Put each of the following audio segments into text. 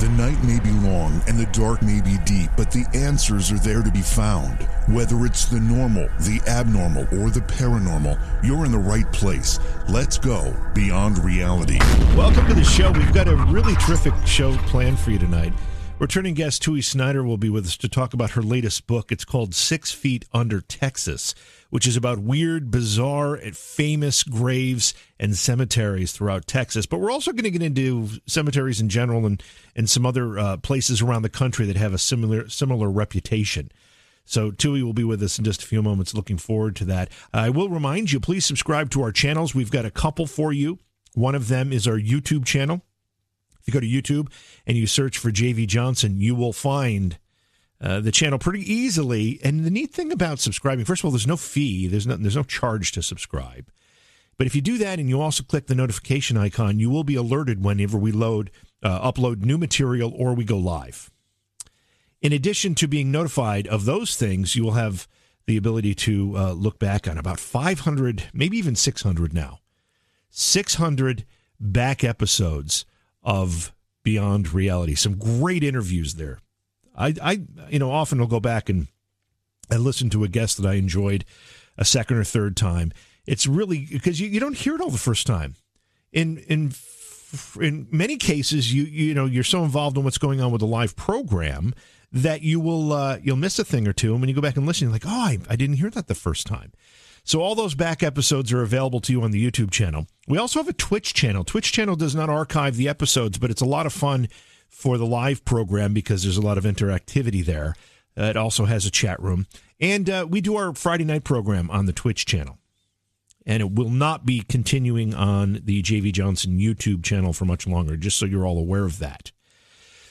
The night may be long and the dark may be deep, but the answers are there to be found. Whether it's the normal, the abnormal, or the paranormal, you're in the right place. Let's go beyond reality. Welcome to the show. We've got a really terrific show planned for you tonight. Returning guest Tui Snyder will be with us to talk about her latest book. It's called Six Feet Under Texas, which is about weird, bizarre, and famous graves and cemeteries throughout Texas. But we're also going to get into cemeteries in general and, and some other uh, places around the country that have a similar similar reputation. So Tui will be with us in just a few moments. Looking forward to that. I will remind you, please subscribe to our channels. We've got a couple for you. One of them is our YouTube channel. If you go to YouTube and you search for JV Johnson, you will find uh, the channel pretty easily. And the neat thing about subscribing, first of all, there's no fee. There's no there's no charge to subscribe. But if you do that and you also click the notification icon, you will be alerted whenever we load uh, upload new material or we go live. In addition to being notified of those things, you will have the ability to uh, look back on about 500, maybe even 600 now. 600 back episodes of Beyond Reality. Some great interviews there. I, I you know, often will go back and and listen to a guest that I enjoyed a second or third time. It's really because you, you don't hear it all the first time. In in in many cases, you you know you're so involved in what's going on with the live program that you will uh, you'll miss a thing or two, and when you go back and listen, you're like, oh, I, I didn't hear that the first time. So all those back episodes are available to you on the YouTube channel. We also have a Twitch channel. Twitch channel does not archive the episodes, but it's a lot of fun for the live program because there's a lot of interactivity there. Uh, it also has a chat room. And uh, we do our Friday night program on the Twitch channel. And it will not be continuing on the JV Johnson YouTube channel for much longer, just so you're all aware of that.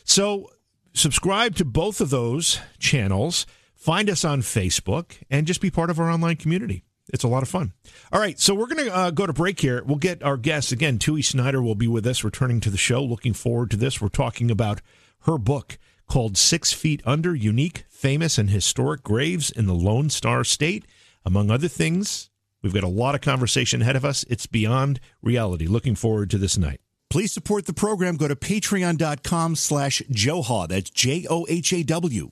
So subscribe to both of those channels. Find us on Facebook and just be part of our online community. It's a lot of fun. All right, so we're going to uh, go to break here. We'll get our guests again. Tui Snyder will be with us, returning to the show. Looking forward to this. We're talking about her book called Six Feet Under Unique, Famous, and Historic Graves in the Lone Star State. Among other things, we've got a lot of conversation ahead of us. It's beyond reality. Looking forward to this night. Please support the program. Go to patreon.com slash Johaw. That's J O H A W.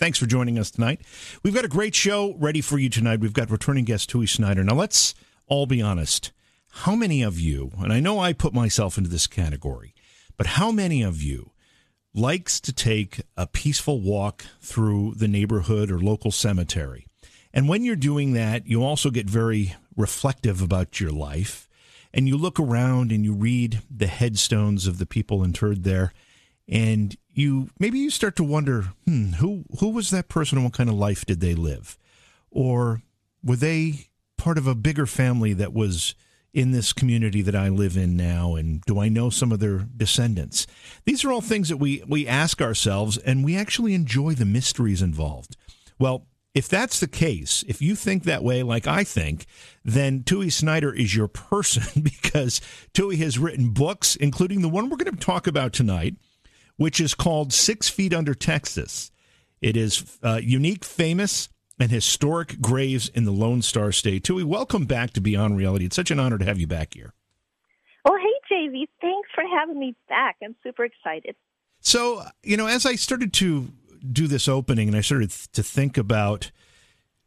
Thanks for joining us tonight. We've got a great show ready for you tonight. We've got returning guest Tui Snyder. Now, let's all be honest. How many of you, and I know I put myself into this category, but how many of you likes to take a peaceful walk through the neighborhood or local cemetery? And when you're doing that, you also get very reflective about your life and you look around and you read the headstones of the people interred there and you maybe you start to wonder, hmm, who who was that person and what kind of life did they live? Or were they part of a bigger family that was in this community that I live in now and do I know some of their descendants? These are all things that we we ask ourselves and we actually enjoy the mysteries involved. Well, if that's the case, if you think that way like I think, then Tui Snyder is your person because Tui has written books, including the one we're going to talk about tonight which is called Six Feet Under Texas. It is uh, unique, famous, and historic graves in the Lone Star State. Tui, welcome back to Beyond Reality. It's such an honor to have you back here. Oh, hey, JV. Thanks for having me back. I'm super excited. So, you know, as I started to do this opening and I started to think about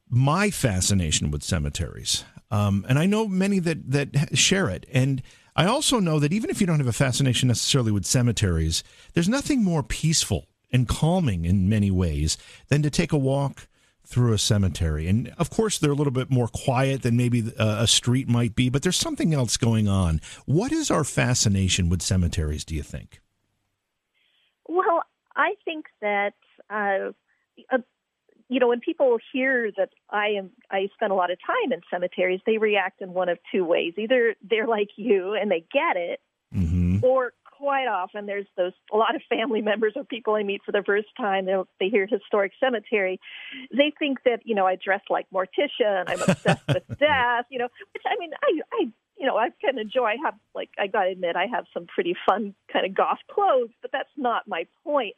my fascination with cemeteries, um, and I know many that, that share it. And I also know that even if you don't have a fascination necessarily with cemeteries, there's nothing more peaceful and calming in many ways than to take a walk through a cemetery. And of course, they're a little bit more quiet than maybe a street might be, but there's something else going on. What is our fascination with cemeteries, do you think? Well, I think that uh, you know, when people hear that I am, I spend a lot of time in cemeteries, they react in one of two ways. Either they're like you and they get it, mm-hmm. or quite often there's those a lot of family members or people I meet for the first time. They they hear historic cemetery, they think that you know I dress like Morticia and I'm obsessed with death. You know, which I mean I I you know I can enjoy. I have like I got to admit I have some pretty fun kind of goth clothes, but that's not my point.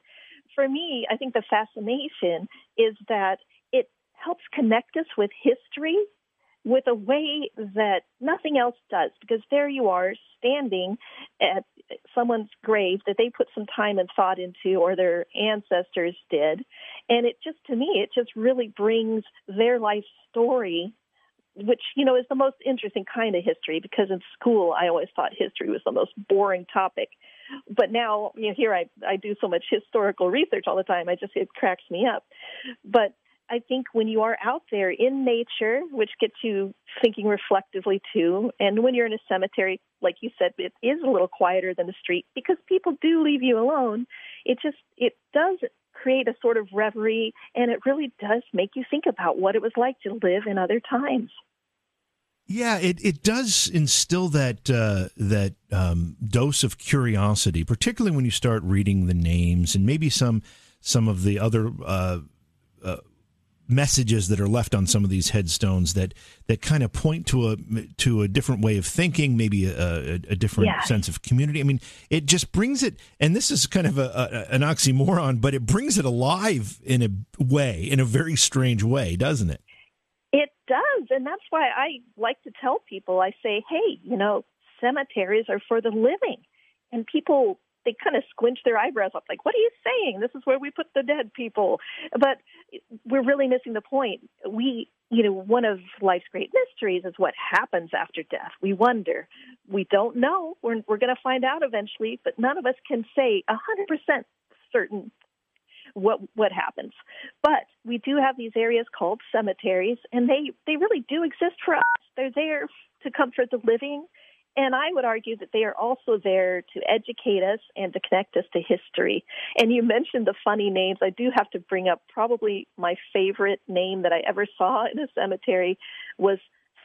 For me, I think the fascination is that it helps connect us with history with a way that nothing else does because there you are standing at someone's grave that they put some time and thought into or their ancestors did. And it just to me it just really brings their life story which you know is the most interesting kind of history because in school I always thought history was the most boring topic but now you know here I I do so much historical research all the time I just it cracks me up but I think when you are out there in nature, which gets you thinking reflectively too, and when you're in a cemetery, like you said, it is a little quieter than the street because people do leave you alone. It just it does create a sort of reverie, and it really does make you think about what it was like to live in other times. Yeah, it, it does instill that uh, that um, dose of curiosity, particularly when you start reading the names and maybe some some of the other uh, uh, messages that are left on some of these headstones that that kind of point to a to a different way of thinking, maybe a, a, a different yes. sense of community. I mean, it just brings it, and this is kind of a, an oxymoron, but it brings it alive in a way, in a very strange way, doesn't it? It does, and that's why I like to tell people. I say, hey, you know, cemeteries are for the living, and people they kind of squinch their eyebrows up, like, "What are you saying? This is where we put the dead people." But we're really missing the point. We, you know, one of life's great mysteries is what happens after death. We wonder. We don't know. We're we're going to find out eventually, but none of us can say a hundred percent certain what what happens. But we do have these areas called cemeteries, and they they really do exist for us. They're there to comfort the living and I would argue that they are also there to educate us and to connect us to history. And you mentioned the funny names. I do have to bring up probably my favorite name that I ever saw in a cemetery was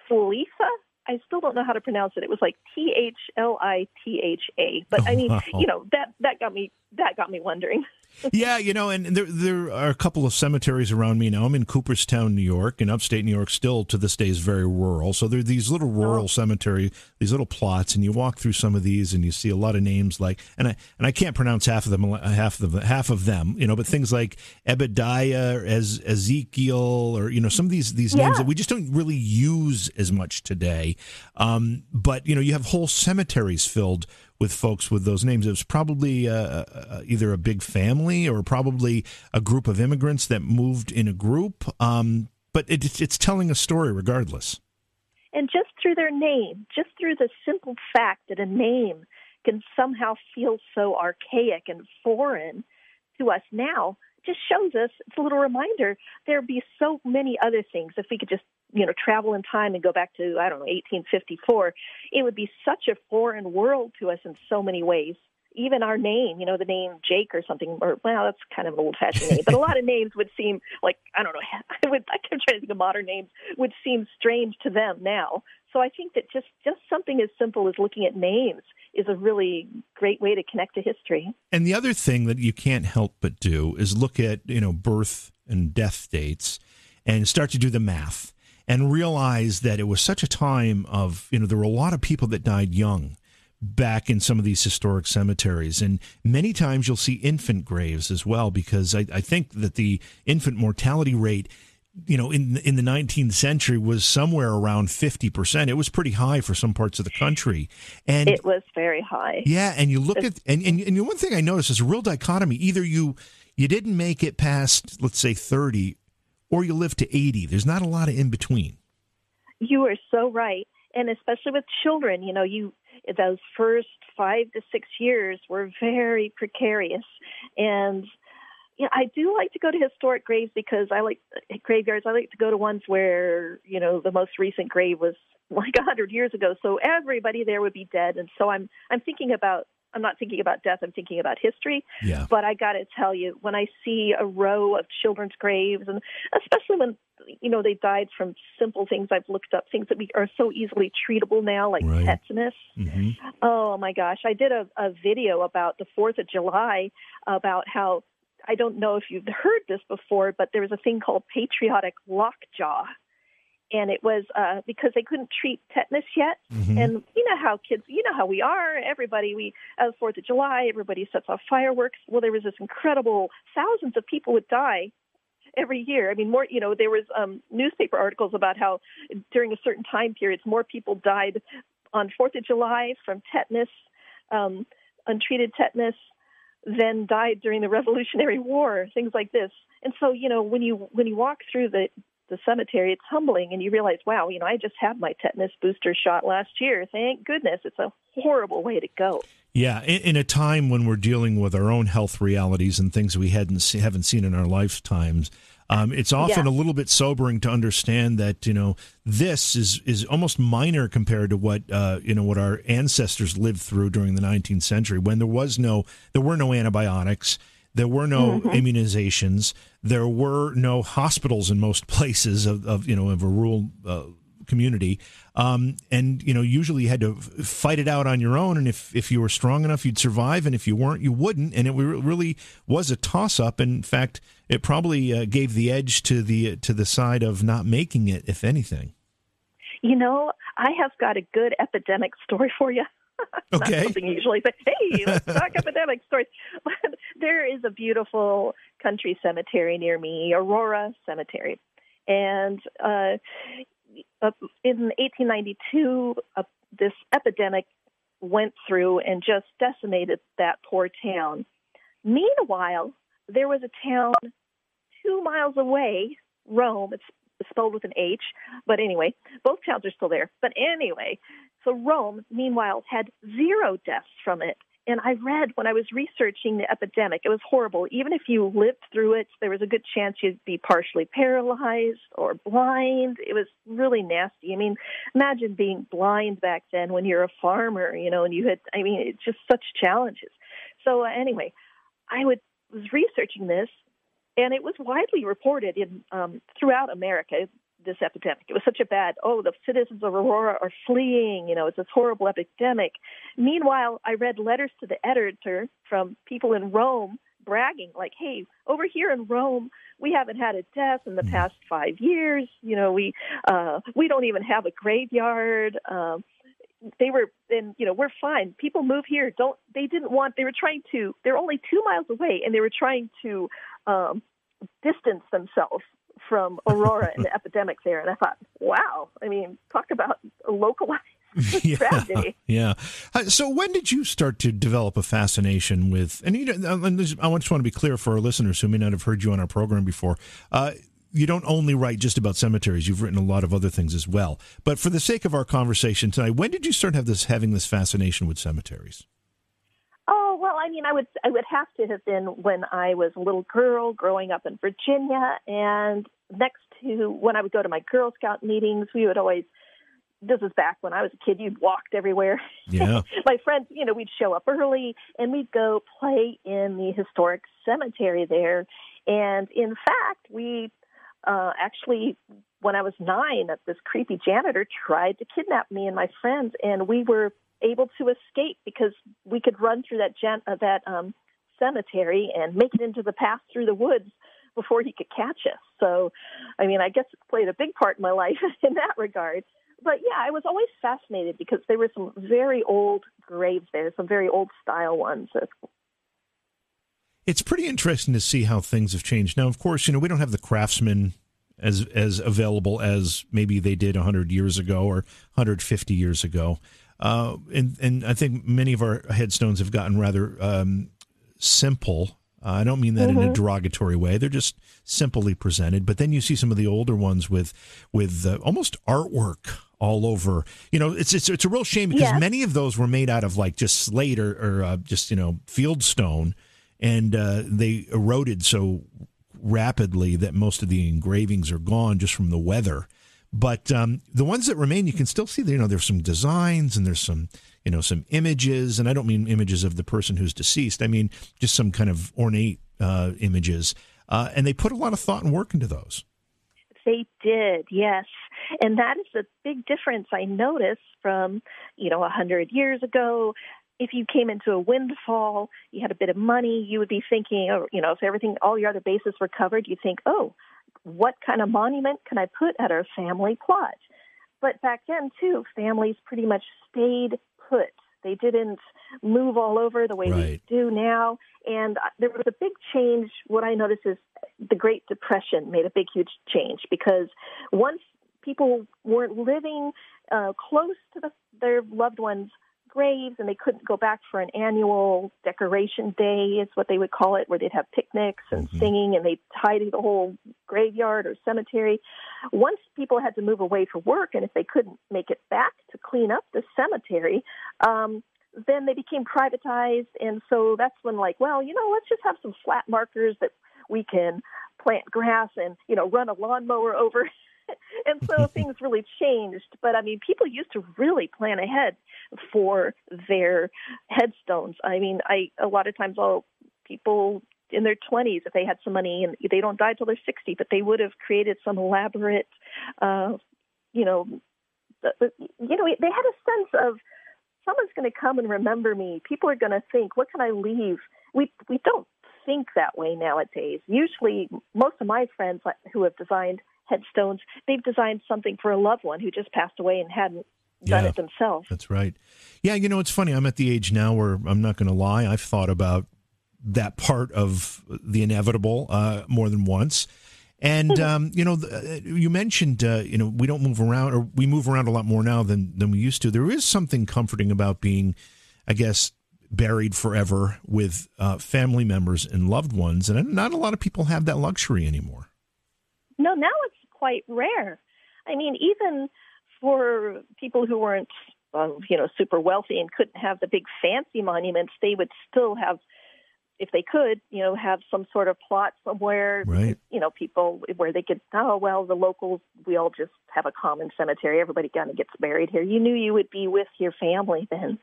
Slitha. I still don't know how to pronounce it. It was like T H L I T H A. But I mean, oh, you know, that that got me that got me wondering yeah, you know, and there there are a couple of cemeteries around me now. I'm in Cooperstown, New York, and upstate New York still to this day is very rural. So there are these little rural oh. cemetery, these little plots, and you walk through some of these, and you see a lot of names like, and I and I can't pronounce half of them, half of them, half of them, you know, but things like Ebediah, as Ezekiel, or you know, some of these these yeah. names that we just don't really use as much today. Um, but you know, you have whole cemeteries filled with folks with those names. It was probably uh, uh, uh, either a big family or probably a group of immigrants that moved in a group. Um, but it, it's telling a story regardless. And just through their name, just through the simple fact that a name can somehow feel so archaic and foreign to us now, just shows us it's a little reminder there'd be so many other things if we could just you know travel in time and go back to i don't know 1854 it would be such a foreign world to us in so many ways. Even our name you know the name jake or something or well that's kind of an old fashioned name but a lot of names would seem like i don't know i would i'm trying to think of modern names would seem strange to them now. So i think that just just something as simple as looking at names is a really great way to connect to history. And the other thing that you can't help but do is look at, you know, birth and death dates and start to do the math and realize that it was such a time of, you know, there were a lot of people that died young back in some of these historic cemeteries. And many times you'll see infant graves as well, because I, I think that the infant mortality rate you know, in in the 19th century was somewhere around 50%. It was pretty high for some parts of the country. And it was very high. Yeah, and you look at and, and and one thing I noticed is a real dichotomy. Either you you didn't make it past let's say 30 or you live to 80. There's not a lot of in between. You are so right. And especially with children, you know, you those first 5 to 6 years were very precarious and you know, I do like to go to historic graves because I like graveyards. I like to go to ones where you know the most recent grave was like a hundred years ago, so everybody there would be dead. And so I'm I'm thinking about I'm not thinking about death. I'm thinking about history. Yeah. But I got to tell you, when I see a row of children's graves, and especially when you know, they died from simple things I've looked up, things that we are so easily treatable now, like right. tetanus. Mm-hmm. Oh my gosh, I did a, a video about the Fourth of July about how I don't know if you've heard this before, but there was a thing called patriotic lockjaw and it was uh, because they couldn't treat tetanus yet. Mm-hmm. And you know how kids, you know how we are. Everybody, we uh, Fourth of July, everybody sets off fireworks. Well, there was this incredible thousands of people would die every year. I mean, more. You know, there was um, newspaper articles about how during a certain time periods, more people died on Fourth of July from tetanus, um, untreated tetanus, than died during the Revolutionary War. Things like this. And so, you know, when you when you walk through the the cemetery, it's humbling, and you realize, wow, you know, I just had my tetanus booster shot last year. Thank goodness. It's a horrible way to go. Yeah, in, in a time when we're dealing with our own health realities and things we hadn't see, haven't seen in our lifetimes. Um, it's often yeah. a little bit sobering to understand that you know this is is almost minor compared to what uh, you know what our ancestors lived through during the 19th century when there was no there were no antibiotics there were no mm-hmm. immunizations. There were no hospitals in most places of, of you know of a rural uh, community, um, and you know usually you had to fight it out on your own. And if if you were strong enough, you'd survive, and if you weren't, you wouldn't. And it really was a toss up. And in fact, it probably uh, gave the edge to the to the side of not making it, if anything. You know, I have got a good epidemic story for you. Okay. Not something you usually say, hey, let's talk epidemic stories. But there is a beautiful country cemetery near me, Aurora Cemetery. And uh, in 1892, uh, this epidemic went through and just decimated that poor town. Meanwhile, there was a town two miles away, Rhome. It's spelled with an H, but anyway, both towns are still there. But anyway, so Rhome, meanwhile, had zero deaths from it. And I read when I was researching the epidemic, it was horrible. Even if you lived through it, there was a good chance you'd be partially paralyzed or blind. It was really nasty. I mean, imagine being blind back then when you're a farmer, you know, and you had, I mean, it's just such challenges. So, uh, anyway, I would, was researching this, and it was widely reported in um, throughout America this epidemic. It was such a bad, oh, the citizens of Aurora are fleeing, you know, it's this horrible epidemic. Meanwhile, I read letters to the editor from people in Rhome bragging, like, hey, over here in Rhome, we haven't had a death in the mm. past five years. You know, we uh, we don't even have a graveyard. Um, they were and you know we're fine people move here don't they didn't want they were trying to they're only two miles away and they were trying to um distance themselves from Aurora and the epidemic there. And I thought, wow, I mean, talk about a localized yeah, tragedy. Yeah. Uh, so when did you start to develop a fascination with, and you know, I just want to be clear for our listeners who may not have heard you on our program before. Uh, you don't only write just about cemeteries. You've written a lot of other things as well. But for the sake of our conversation tonight, when did you start have this having this fascination with cemeteries? I mean, I would I would have to have been when I was a little girl growing up in Virginia, and next to when I would go to my Girl Scout meetings, we would always. This is back when I was a kid. You'd walked everywhere. Yeah. my friends, you know, we'd show up early and we'd go play in the historic cemetery there. And in fact, we uh, actually when I was nine, this creepy janitor tried to kidnap me and my friends, and we were able to escape because we could run through that gen- uh, that um, cemetery and make it into the path through the woods before he could catch us. So, I mean, I guess it played a big part in my life in that regard. But yeah, I was always fascinated because there were some very old graves there, some very old style ones. It's pretty interesting to see how things have changed. Now, of course, you know, we don't have the craftsmen as as available as maybe they did 100 years ago or 150 years ago. Uh, and and I think many of our headstones have gotten rather um, simple. Uh, I don't mean that mm-hmm. in a mm-hmm. derogatory way. They're just simply presented. But then you see some of the older ones with with uh, almost artwork all over. You know, it's it's it's a real shame because many of those were made out of like just slate or, or uh, just you know field stone, and uh, they eroded so rapidly that most of the engravings are gone just from the weather. But um, the ones that remain, you can still see. You know, there's some designs and there's some you know some images, and I don't mean images of the person who's deceased. I mean just some kind of ornate uh, images, uh, and they put a lot of thought and work into those. They did, yes. And that is a big difference I noticed from, you know, a hundred years ago. If you came into a windfall, you had a bit of money, you would be thinking, oh, you know, if everything, all your other bases were covered, you think, oh, what kind of monument can I put at our family plot? But back then, too, families pretty much stayed put. They didn't move all over the way right. we do now. And uh, there was a big change. What I noticed is the Great Depression made a big, huge change because once people weren't living uh, close to the, their loved ones' graves and they couldn't go back for an annual decoration day is what they would call it where they'd have picnics and mm-hmm. singing and they'd tidy the whole graveyard or cemetery once people had to move away for work and if they couldn't make it back to clean up the cemetery um, then they became privatized and so that's when like well you know let's just have some flat markers that we can plant grass and you know run a lawnmower over and so things really changed. But I mean, people used to really plan ahead for their headstones. I mean, I a lot of times all people in their 20s if they had some money and they don't die till they're 60 but they would have created some elaborate uh you know you know they had a sense of someone's going to come and remember me people are going to think what can i leave we we don't think that way nowadays usually most of my friends who have designed headstones, they've designed something for a loved one who just passed away and hadn't done yeah, it themselves. That's right. Yeah, you know, it's funny. I'm at the age now where I'm not going to lie. I've thought about that part of the inevitable uh, more than once. And um, you know, uh, you mentioned uh, you know we don't move around, or we move around a lot more now than than we used to. There is something comforting about being, I guess, buried forever with uh, family members and loved ones, and not a lot of people have that luxury anymore. No, now it's quite rare. I mean, even for people who weren't, uh, you know, super wealthy and couldn't have the big fancy monuments, they would still have, if they could, you know, have some sort of plot somewhere. Right. You know, people where they could, oh well, the locals, we all just have a common cemetery. Everybody kind of gets buried here. You knew you would be with your family then.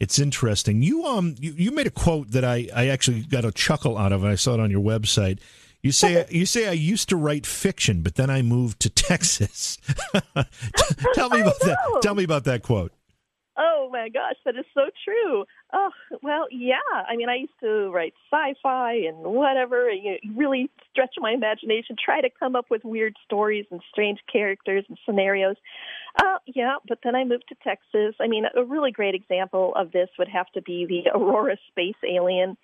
It's interesting. You um you, you made a quote that I, I actually got a chuckle out of. and I saw it on your website. You say you say I used to write fiction, but then I moved to Texas. Tell me about that. Tell me about that quote. Oh my gosh, that is so true. Oh well, yeah. I mean, I used to write sci-fi and whatever. And, you know, really stretch my imagination, try to come up with weird stories and strange characters and scenarios. Uh, yeah, but then I moved to Texas. I mean, a really great example of this would have to be the Aurora space alien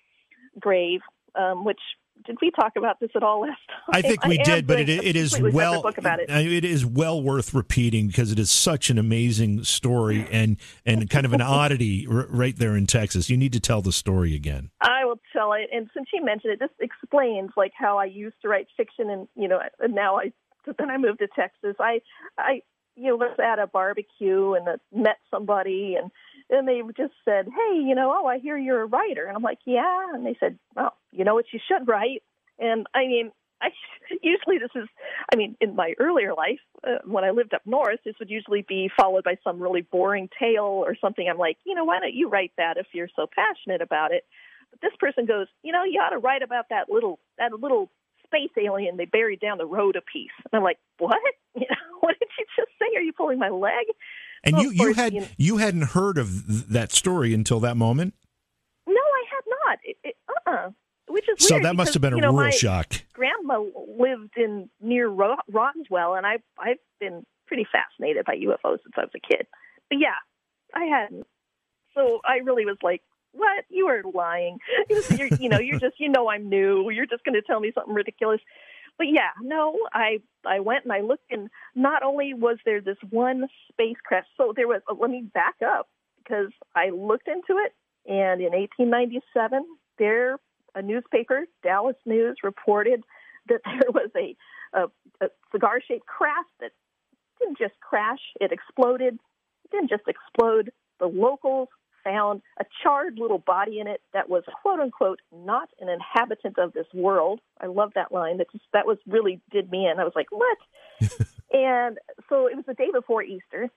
grave, um, which did we talk about this at all last time? I think we I did, but it, it is well book about it. it is well worth repeating because it is such an amazing story and and kind of an oddity r- right there in Texas. You need to tell the story again. I will tell it, and since you mentioned it, this explains like how I used to write fiction, and you know, and now I then I moved to Texas. I I you know was at a barbecue and met somebody and and they just said, "Hey, you know, oh, I hear you're a writer," and I'm like, "Yeah," and they said, "Well, you know what you should write," and I mean, I usually this is, I mean, in my earlier life uh, when I lived up north, this would usually be followed by some really boring tale or something. I'm like, you know, why don't you write that if you're so passionate about it? But this person goes, you know, you ought to write about that little that little space alien they buried down the road a piece. And I'm like, what? You know, what did you just say? Are you pulling my leg? And you, you had you, know, you hadn't heard of that story until that moment. No, I had not. It, it, uh-uh. Which is so that must have been a you know, real shock. Grandma lived in near Ro- Roswell, and I I've been pretty fascinated by UFOs since I was a kid. But yeah, I hadn't. So I really was like, "What? You are lying. You're, you know, you're just you know I'm new. You're just going to tell me something ridiculous." But yeah, no, I I went and I looked, and not only was there this one spacecraft, so there was. Oh, let me back up because I looked into it, and in 1897, there a newspaper, Dallas News, reported that there was a a, a cigar-shaped craft that didn't just crash; it exploded. It didn't just explode. The locals found a charred little body in it that was quote unquote not an inhabitant of this world. I love that line. That just that was really did me in. I was like, what? and so it was the day before Easter.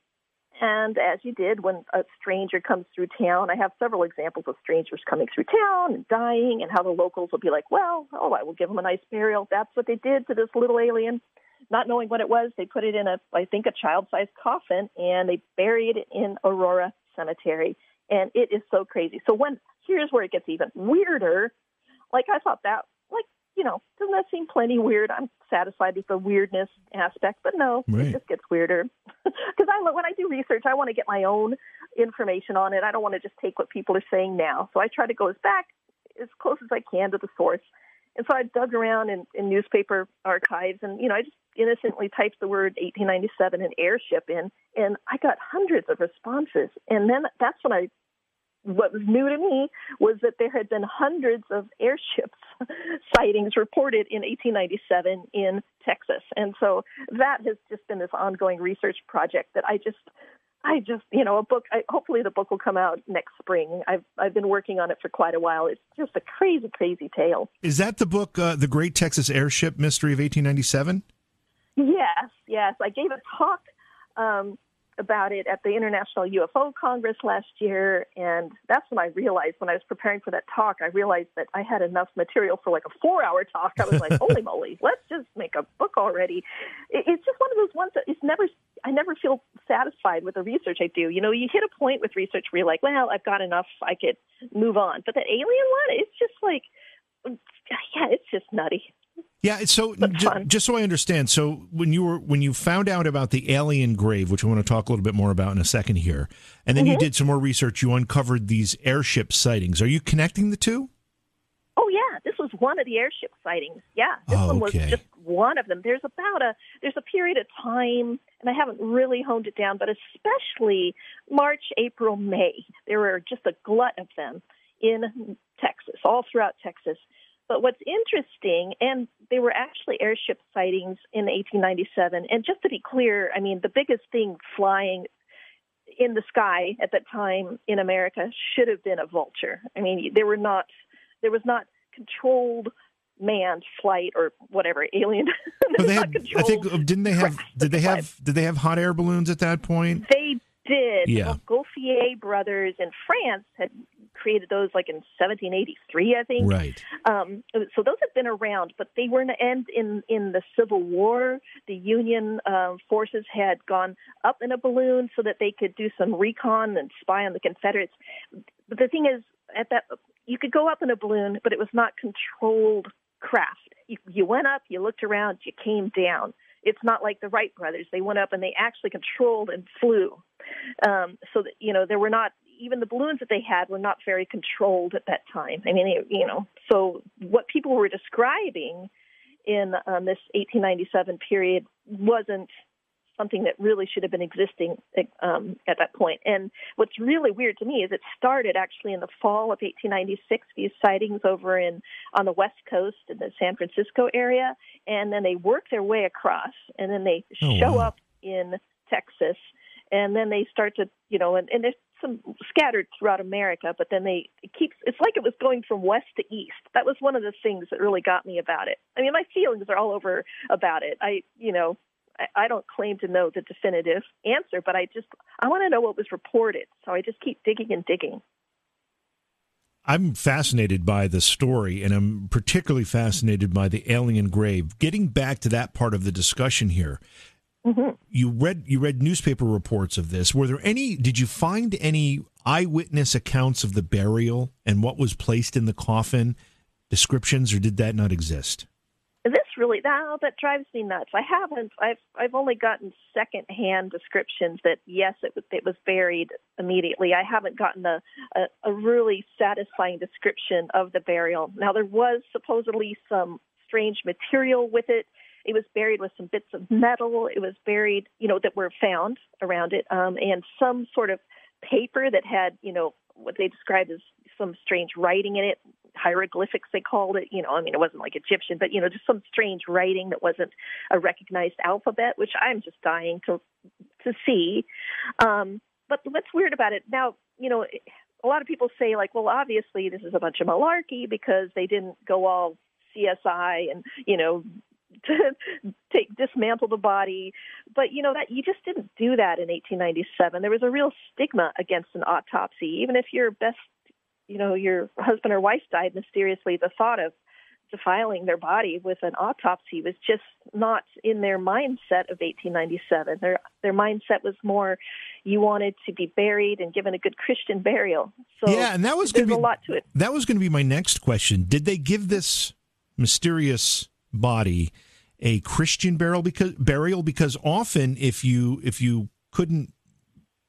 And as you did when a stranger comes through town, I have several examples of strangers coming through town and dying, and how the locals will be like, well, oh, I will give them a nice burial. That's what they did to this little alien. not knowing what it was, they put it in a, I think, a child-sized coffin, and they buried it in Aurora Cemetery. And it is so crazy. So when here's where it gets even weirder. Like I thought that, like you know, doesn't that seem plenty weird? I'm satisfied with the weirdness aspect, but no, right. it just gets weirder. Because I when I do research, I want to get my own information on it. I don't want to just take what people are saying now. So I try to go as back as close as I can to the source. And so I dug around in, in newspaper archives, and you know, I just innocently typed the word 1897 and airship in, and I got hundreds of responses. And then that's when I what was new to me was that there had been hundreds of airships sightings reported in 1897 in Texas. And so that has just been this ongoing research project that I just I just, you know, a book. I, hopefully, the book will come out next spring. I've I've been working on it for quite a while. It's just a crazy, crazy tale. Is that the book, uh, "The Great Texas Airship Mystery of 1897"? Yes, yes. I gave a talk um, about it at the International UFO Congress last year, and that's when I realized, when I was preparing for that talk, I realized that I had enough material for like a four-hour talk. I was like, "Holy moly, let's just make a book already!" It's just one of those ones that it's never. I never feel satisfied with the research I do. You know, you hit a point with research where you're like, "Well, I've got enough. I could move on." But that alien one, it's just like, yeah, it's just nutty. Yeah, so j- just so I understand, so when you were when you found out about the alien grave, which I want to talk a little bit more about in a second here, and then mm-hmm. you did some more research, you uncovered these airship sightings. Are you connecting the two? Oh yeah, this was one of the airship sightings. Yeah, this oh, one was okay. just one of them. There's about a there's a period of time, and I haven't really honed it down, but especially March, April, May, there were just a glut of them in Texas, all throughout Texas. But what's interesting, and they were actually airship sightings in 1897. And just to be clear, I mean, the biggest thing flying in the sky at that time in America should have been a vulture. I mean, there were not, there was not controlled manned flight or whatever alien. but they had, I think didn't they have did they have did they have hot air balloons at that point? They did. Yeah. Montgolfier brothers in France had created those like in 1783, I think. Right. Um, so those have been around, but they were in the end in in the Civil War. The Union uh, forces had gone up in a balloon so that they could do some recon and spy on the Confederates. But the thing is, at that you could go up in a balloon, but it was not controlled craft. You, you went up, you looked around, you came down. It's not like the Wright brothers. They went up and they actually controlled and flew. Um, so that you know there were not even the balloons that they had were not very controlled at that time. I mean, you know, so what people were describing in um, this 1897 period wasn't something that really should have been existing um, at that point. And what's really weird to me is it started actually in the fall of 1896. These sightings over in on the west coast in the San Francisco area, and then they work their way across, and then they oh, show wow. up in Texas, and then they start to, you know, and, and there's some scattered throughout America, but then they it keeps it's like it was going from west to east. That was one of the things that really got me about it. I mean, my feelings are all over about it. I, you know, I, I don't claim to know the definitive answer, but I just I want to know what was reported. So I just keep digging and digging. I'm fascinated by the story, and I'm particularly fascinated by the alien grave. Getting back to that part of the discussion here, Mm-hmm. You read you read newspaper reports of this. Were there any? Did you find any eyewitness accounts of the burial and what was placed in the coffin? Descriptions, or did that not exist? This really now that drives me nuts. I haven't. I've I've only gotten secondhand descriptions that yes, it was it was buried immediately. I haven't gotten a, a a really satisfying description of the burial. Now there was supposedly some strange material with it it was buried with some bits of metal. It was buried, you know, that were found around it, um, and some sort of paper that had, you know, what they described as some strange writing in it, hieroglyphics they called it. You know, I mean, it wasn't like Egyptian, but you know, just some strange writing that wasn't a recognized alphabet, which I'm just dying to to see. Um, but what's weird about it now, you know, a lot of people say like, well, obviously this is a bunch of malarkey because they didn't go all CSI and you know to take dismantle the body. But you know that you just didn't do that in 1897. There was a real stigma against an autopsy, even if your best, you know, your husband or wife died mysteriously. The thought of defiling their body with an autopsy was just not in their mindset of 1897. Their their mindset was more you wanted to be buried and given a good Christian burial. So yeah, and that was there's be, a lot to it. That was going to be my next question. Did they give this mysterious body a Christian burial because burial because often if you if you couldn't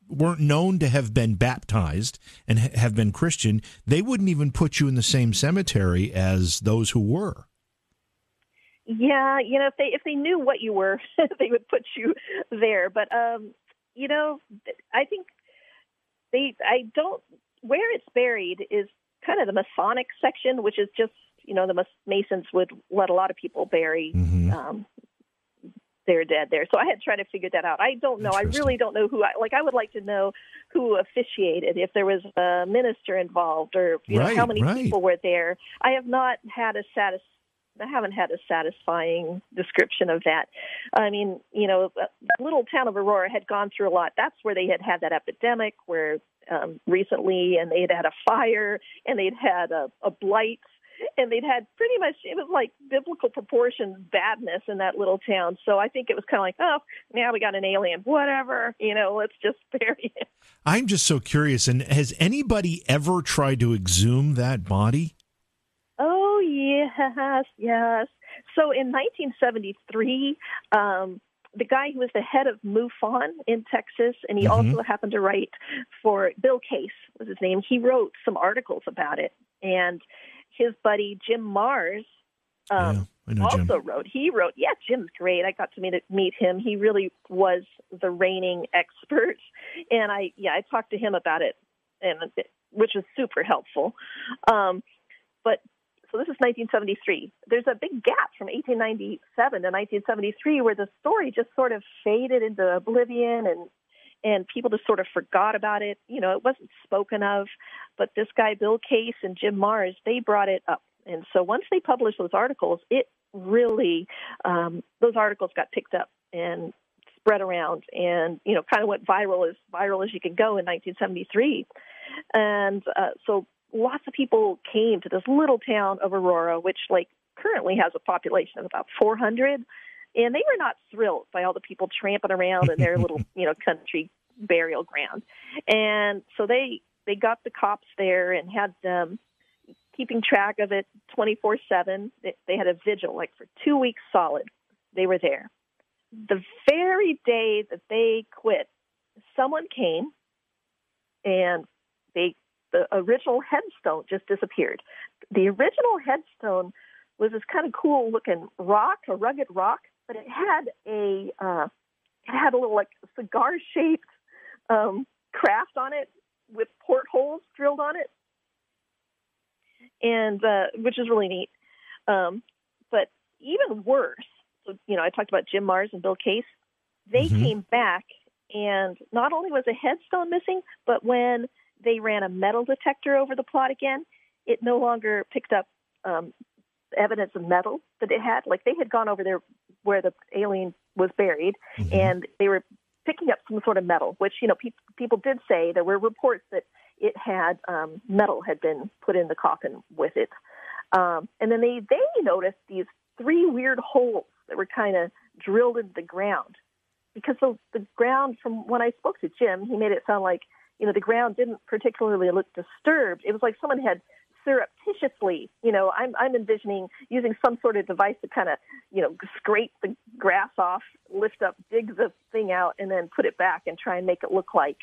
weren't known to have been baptized and ha- have been Christian, they wouldn't even put you in the same cemetery as those who were. Yeah, you know, if they if they knew what you were, they would put you there. But um, you know, I think they I don't where it's buried is kind of the Masonic section, which is just you know the Masons would let a lot of people bury mm-hmm. um, they're dead there. So I had tried to figure that out. I don't know. I really don't know who. I, like I would like to know who officiated, if there was a minister involved, or you right, know how many right. people were there. I have not had a satis. I haven't had a satisfying description of that. I mean, you know, the little town of Aurora had gone through a lot. That's where they had had that epidemic where um, recently, and they had had a fire, and they'd had a, a blight and they'd had pretty much it was like biblical proportions badness in that little town. So I think it was kind of like, oh, now we got an alien, whatever, you know, let's just bury it. I'm just so curious. And has anybody ever tried to exhume that body? Oh yes, yes. So in 1973. Um, the guy who was the head of MUFON in Texas, and he mm-hmm. also happened to write for Bill Case was his name. He wrote some articles about it, and his buddy Jim Marrs um, yeah, also Jim. wrote. He wrote, yeah, Jim's great. I got to meet meet him. He really was the reigning expert, and I yeah I talked to him about it, and which was super helpful. Um, but so this is 1973. There's a big gap from 1897 to 1973 where the story just sort of faded into oblivion and and people just sort of forgot about it. You know, it wasn't spoken of, but this guy Bill Case and Jim Marrs they brought it up, and so once they published those articles, it really um, those articles got picked up and spread around, and you know, kind of went viral as viral as you could go in 1973, and uh, so lots of people came to this little town of Aurora, which like currently has a population of about 400 and they were not thrilled by all the people tramping around in their little you know country burial ground. And so they they got the cops there and had them keeping track of it 24 7 they had a vigil like for two weeks solid. They were there. The very day that they quit someone came and they the original headstone just disappeared. The original headstone was this kind of cool looking rock a rugged rock but it had a uh, it had a little like cigar shaped um, craft on it with portholes drilled on it, and uh, which is really neat. Um, but even worse, so, you know, I talked about Jim Marrs and Bill Case. They mm-hmm. came back, and not only was a headstone missing, but when they ran a metal detector over the plot again, it no longer picked up um, evidence of metal that it had. Like they had gone over there where the alien was buried, mm-hmm. and they were picking up some sort of metal, which you know pe- people did say there were reports that it had um, metal had been put in the coffin with it, um, and then they they noticed these three weird holes that were kind of drilled into the ground because the, the ground from when I spoke to Jim, he made it sound like you know the ground didn't particularly look disturbed. It was like someone had surreptitiously, you know, I'm I'm envisioning using some sort of device to kind of, you know, scrape the grass off, lift up, dig the thing out, and then put it back and try and make it look like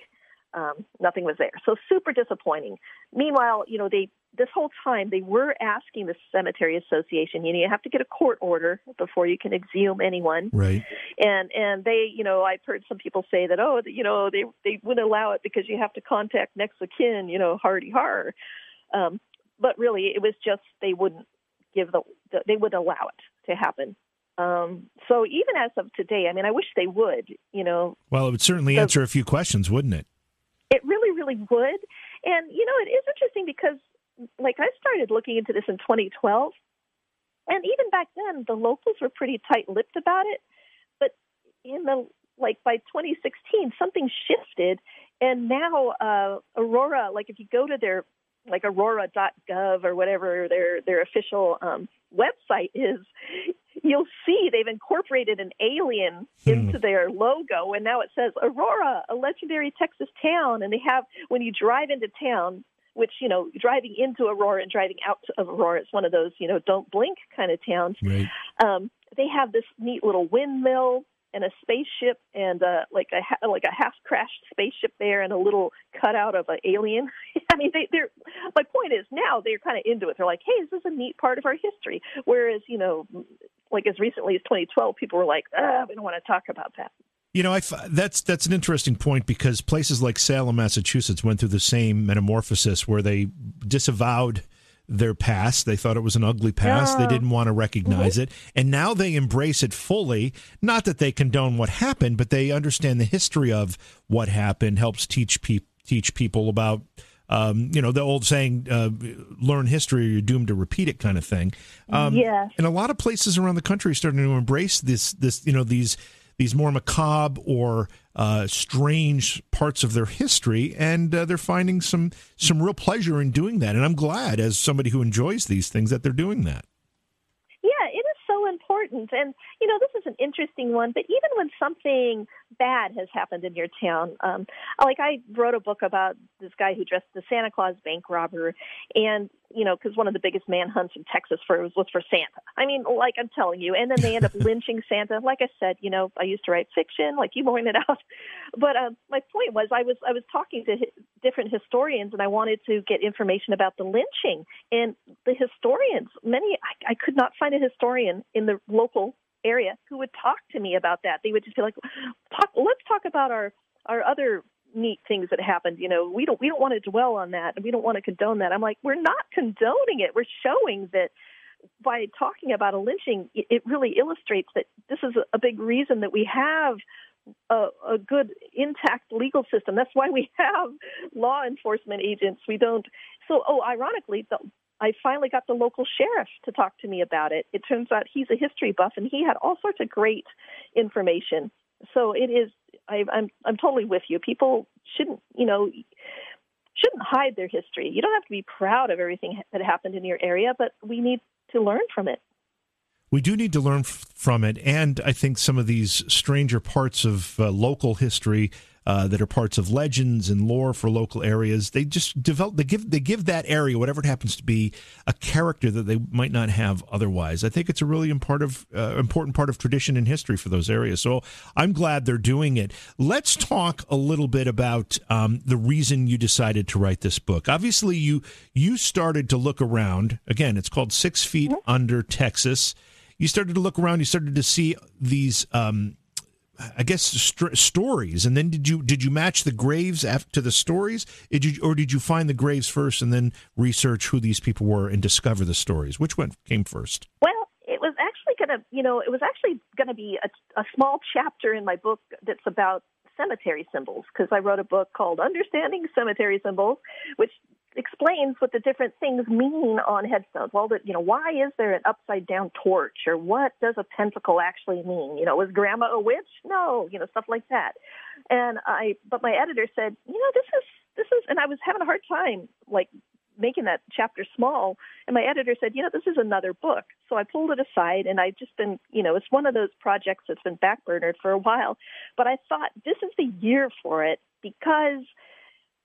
um, nothing was there. So super disappointing. Meanwhile, you know, they this whole time they were asking the cemetery association, you know, you have to get a court order before you can exhume anyone. Right. And and they, you know, I've heard some people say that, oh, you know, they they wouldn't allow it because you have to contact next of kin, you know, hardy har. Um, but really it was just they wouldn't give the, the they would allow it to happen. Um, so even as of today, I mean, I wish they would. You know. Well, it would certainly answer a few questions, wouldn't it? It really, really would. And you know, it is interesting because, like, I started looking into this in 2012, and even back then, the locals were pretty tight-lipped about it. But in the like by 2016, something shifted, and now uh, Aurora, like if you go to their like aurora.gov or whatever their their official um, website is you'll see they've incorporated an alien Hmm. into their logo and now it says aurora a legendary texas town and they have when you drive into town which you know driving into aurora and driving out of aurora is one of those you know don't blink kind of towns Right. um, they have this neat little windmill and a spaceship and uh, like a ha- like a half crashed spaceship there and a little cutout of an alien. I mean, they, they're my point is now they're kind of into it. They're like, hey, this is a neat part of our history. Whereas you know, like as recently as 2012, people were like, ah, we don't want to talk about that. You know, I f- that's that's an interesting point because places like Salem, Massachusetts, went through the same metamorphosis where they disavowed their past. They thought it was an ugly past. They didn't want to recognize it, and now they embrace it fully. Not that they condone what happened, but they understand the history of what happened. Helps teach people teach people about. Um, you know the old saying, uh, "Learn history, or you're doomed to repeat it," kind of thing. Um, Yes. and a lot of places around the country are starting to embrace this. This, you know, these these more macabre or uh, strange parts of their history, and uh, they're finding some some real pleasure in doing that. And I'm glad, as somebody who enjoys these things, that they're doing that. Yeah, it is so important. And, you know, this is an interesting one, but even when something bad has happened in your town, um, like I wrote a book about this guy who dressed as Santa Claus bank robber, and, you know, because one of the biggest manhunts in Texas for was, was for Santa. I mean, like I'm telling you, and then they end up lynching Santa. Like I said, you know, I used to write fiction, like you pointed out. But um, my point was, I was I was talking to hi- different historians, and I wanted to get information about the lynching. And the historians, many, I, I could not find a historian in the local area who would talk to me about that. They would just be like, talk, "Let's talk about our our other neat things that happened." You know, we don't we don't want to dwell on that, and we don't want to condone that. I'm like, we're not condoning it. We're showing that by talking about a lynching, it really illustrates that this is a big reason that we have a, a good intact legal system. That's why we have law enforcement agents. We don't. So, oh, ironically, the, I finally got the local sheriff to talk to me about it. It turns out he's a history buff, and he had all sorts of great information. So it is. I, I'm I'm totally with you. People shouldn't, you know, shouldn't hide their history. You don't have to be proud of everything that happened in your area, but we need to learn from it. We do need to learn f- from it, and I think some of these stranger parts of uh, local history uh, that are parts of legends and lore for local areas, they just develop. They give they give that area, whatever it happens to be, a character that they might not have otherwise. I think it's a really important of uh, important part of tradition and history for those areas. So I'm glad they're doing it. Let's talk a little bit about um, the reason you decided to write this book. Obviously, you you started to look around. Again, it's called Six Feet Under Texas you started to look around you started to see these um i guess st- stories and then did you did you match the graves after to the stories? Did you, or did you find the graves first and then research who these people were and discover the stories? Which one came first? Well, it was actually to, you know, it was actually to be a, a small chapter in my book that's about cemetery symbols because I wrote a book called Understanding Cemetery Symbols, which explains what the different things mean on headstones. Well, that you know, why is there an upside down torch, or what does a pentacle actually mean? You know, was Grandma a witch? No, you know, stuff like that. And I, but my editor said, you know, this is this is, and I was having a hard time like making that chapter small. And my editor said, you know, this is another book. So I pulled it aside and I've just been, you know, it's one of those projects that's been backburnered for a while. But I thought this is the year for it because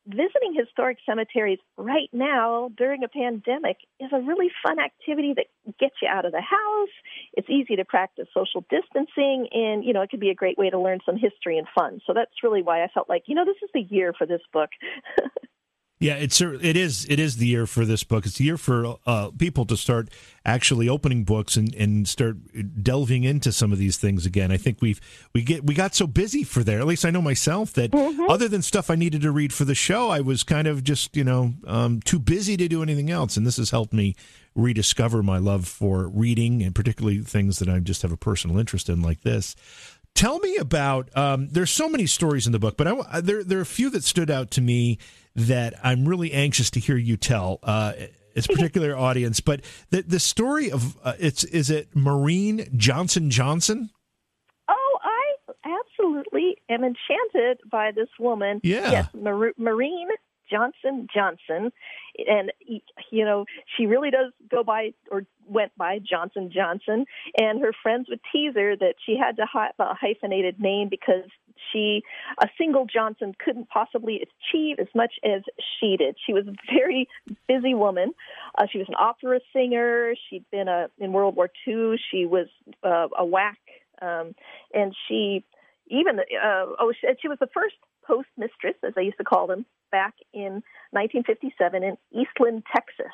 visiting historic cemeteries right now during a pandemic is a really fun activity that gets you out of the house. It's easy to practice social distancing and, you know, it could be a great way to learn some history and fun. So that's really why I felt like, you know, this is the year for this book. Yeah, it's it is it is the year for this book. It's the year for uh, people to start actually opening books and, and start delving into some of these things again. I think we've we get we got so busy for there. At least I know myself that other than stuff I needed to read for the show, I was kind of just you know um, too busy to do anything else. And this has helped me rediscover my love for reading and particularly things that I just have a personal interest in, like this. Tell me about. Um, there's so many stories in the book, but I, there there are a few that stood out to me that I'm really anxious to hear you tell. Uh, it's a particular audience, but the the story of uh, it's is it Marene Johnson Johnson? Oh, I absolutely am enchanted by this woman. Yeah. Yes, Mar- Marene Johnson Johnson, and you know she really does go by or went by Johnson Johnson, and her friends would tease her that she had to have a hyphenated name because she a single Johnson couldn't possibly achieve as much as she did. She was a very busy woman. Uh, she was an opera singer. She'd been a in World War II. She was uh, a WAC, um, and she even uh, oh she, she was the first postmistress, as they used to call them, back in 1957 in Eastland, Texas.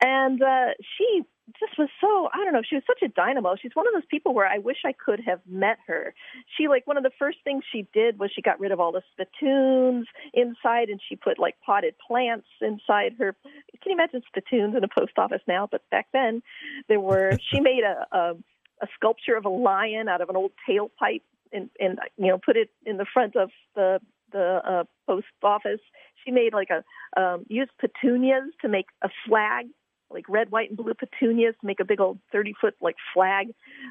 And uh, she just was so I don't know. She was such a dynamo. She's one of those people where I wish I could have met her. She like one of the first things she did was she got rid of all the spittoons inside, and she put like potted plants inside her. Can you imagine spittoons in a post office now? But back then, there were. She made a, a a sculpture of a lion out of an old tailpipe and and you know put it in the front of the the uh, post office. She made like a um, used petunias to make a flag, like red, white, and blue petunias to make a big old thirty foot like flag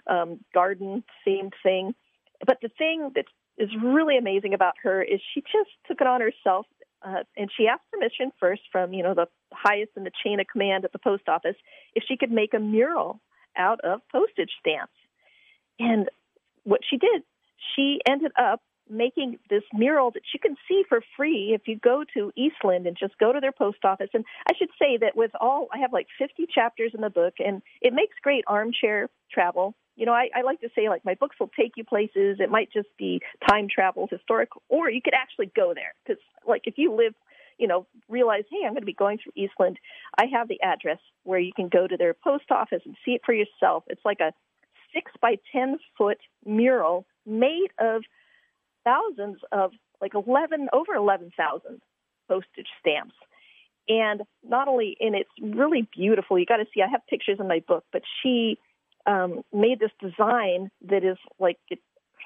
um, garden themed thing. But the thing that is really amazing about her is she just took it on herself uh, and she asked permission first from you know the highest in the chain of command at the post office if she could make a mural out of postage stamps. And what she did she ended up making this mural that you can see for free if you go to Eastland and just go to their post office. And I should say that with all, I have like 50 chapters in the book, and it makes great armchair travel. You know, I, I like to say like my books will take you places. It might just be time travel, historical, or you could actually go there because, like, if you live you know, realize, hey, I'm going to be going through Eastland. I have the address where you can go to their post office and see it for yourself. It's like a six by 10 foot mural made of thousands of like 11 over 11,000 postage stamps. And not only, and it's really beautiful. You got to see. I have pictures in my book, but she um, made this design that is like it,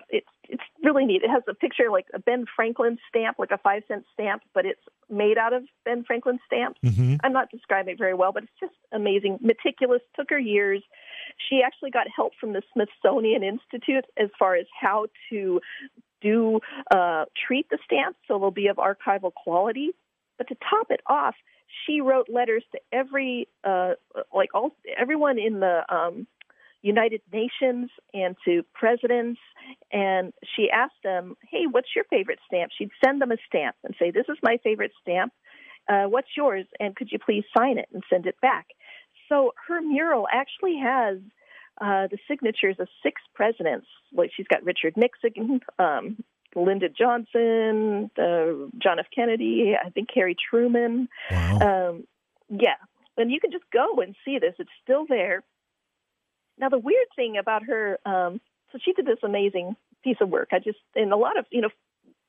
it's it's really neat. It has a picture like a Ben Franklin stamp, like a five cent stamp, but it's made out of Ben Franklin stamps. Mm-hmm. I'm not describing it very well, but it's just amazing. Meticulous. Took her years. She actually got help from the Smithsonian Institute as far as how to do uh, treat the stamps so they'll be of archival quality. But to top it off, she wrote letters to every uh, like all everyone in the um, United Nations and to presidents. And she asked them, Hey, what's your favorite stamp? She'd send them a stamp and say, This is my favorite stamp. Uh, what's yours? And could you please sign it and send it back? So her mural actually has uh, the signatures of six presidents. Like she's got Richard Nixon, um, Lyndon Johnson, uh, John F. Kennedy, I think Harry Truman. Wow. Um, yeah, and you can just go and see this. It's still there. Now, the weird thing about her, um, so she did this amazing piece of work. I just, and a lot of, you know,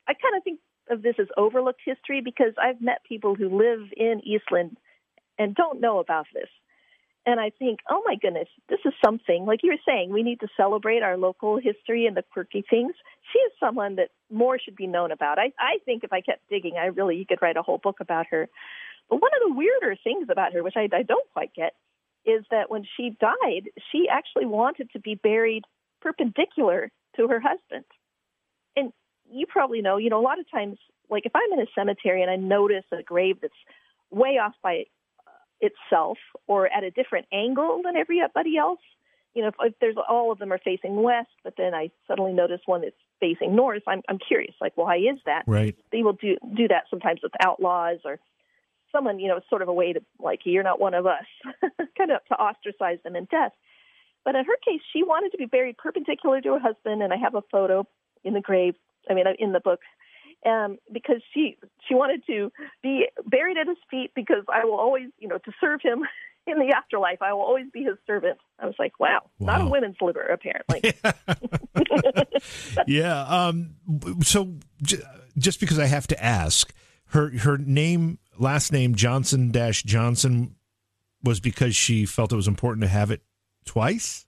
I kind of think of this as overlooked history because I've met people who live in Eastland and don't know about this. And I think, oh my goodness, this is something, like you were saying, we need to celebrate our local history and the quirky things. She is someone that more should be known about. I, I think if I kept digging, I really, you could write a whole book about her. But one of the weirder things about her, which I, I don't quite get, is that when she died, she actually wanted to be buried perpendicular to her husband. And you probably know, you know, a lot of times, like if I'm in a cemetery and I notice a grave that's way off by itself or at a different angle than everybody else, you know, if, if there's all of them are facing west, but then I suddenly notice one that's facing north, I'm I'm curious, like, why is that? Right. They will do do that sometimes with outlaws or someone, you know, sort of a way to like you're not one of us, kind of to ostracize them in death. But in her case, she wanted to be buried perpendicular to her husband, and I have a photo in the grave. I mean, in the book, um, because she she wanted to be buried at his feet because I will always, you know, to serve him in the afterlife. I will always be his servant. I was like, wow, wow. not a women's liber, apparently. yeah. Um, so j- just because I have to ask, her her name last name Johnson dash Johnson was because she felt it was important to have it twice?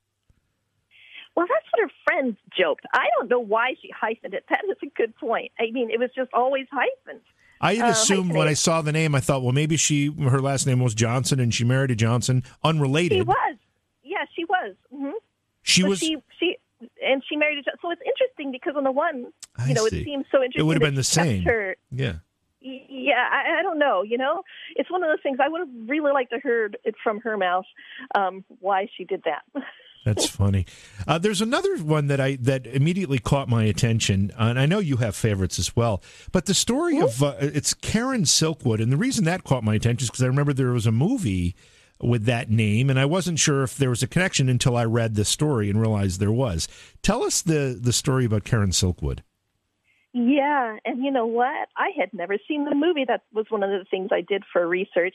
Well, that's what her friends joked. I don't know why she hyphened it. That is a good point. I mean, it was just always hyphened. I had uh, assumed when I saw the name, I thought, well, maybe she her last name was Johnson and she married a Johnson, unrelated. She was. Yeah, she was. Mm-hmm. She was. She, she and she married a. Johnson. So it's interesting because on the one, you know, see. it seems so interesting. It would have been the same. Her, yeah yeah, I, I don't know. You know, it's one of those things I would have really liked to heard it from her mouth um, why she did that. That's funny. Uh, there's another one that I that immediately caught my attention, and I know you have favorites as well. But the story mm-hmm. of uh, it's Karen Silkwood, and the reason that caught my attention is because I remember there was a movie with that name, and I wasn't sure if there was a connection until I read the story and realized there was. Tell us the the story about Karen Silkwood. Yeah, and you know what? I had never seen the movie. That was one of the things I did for research.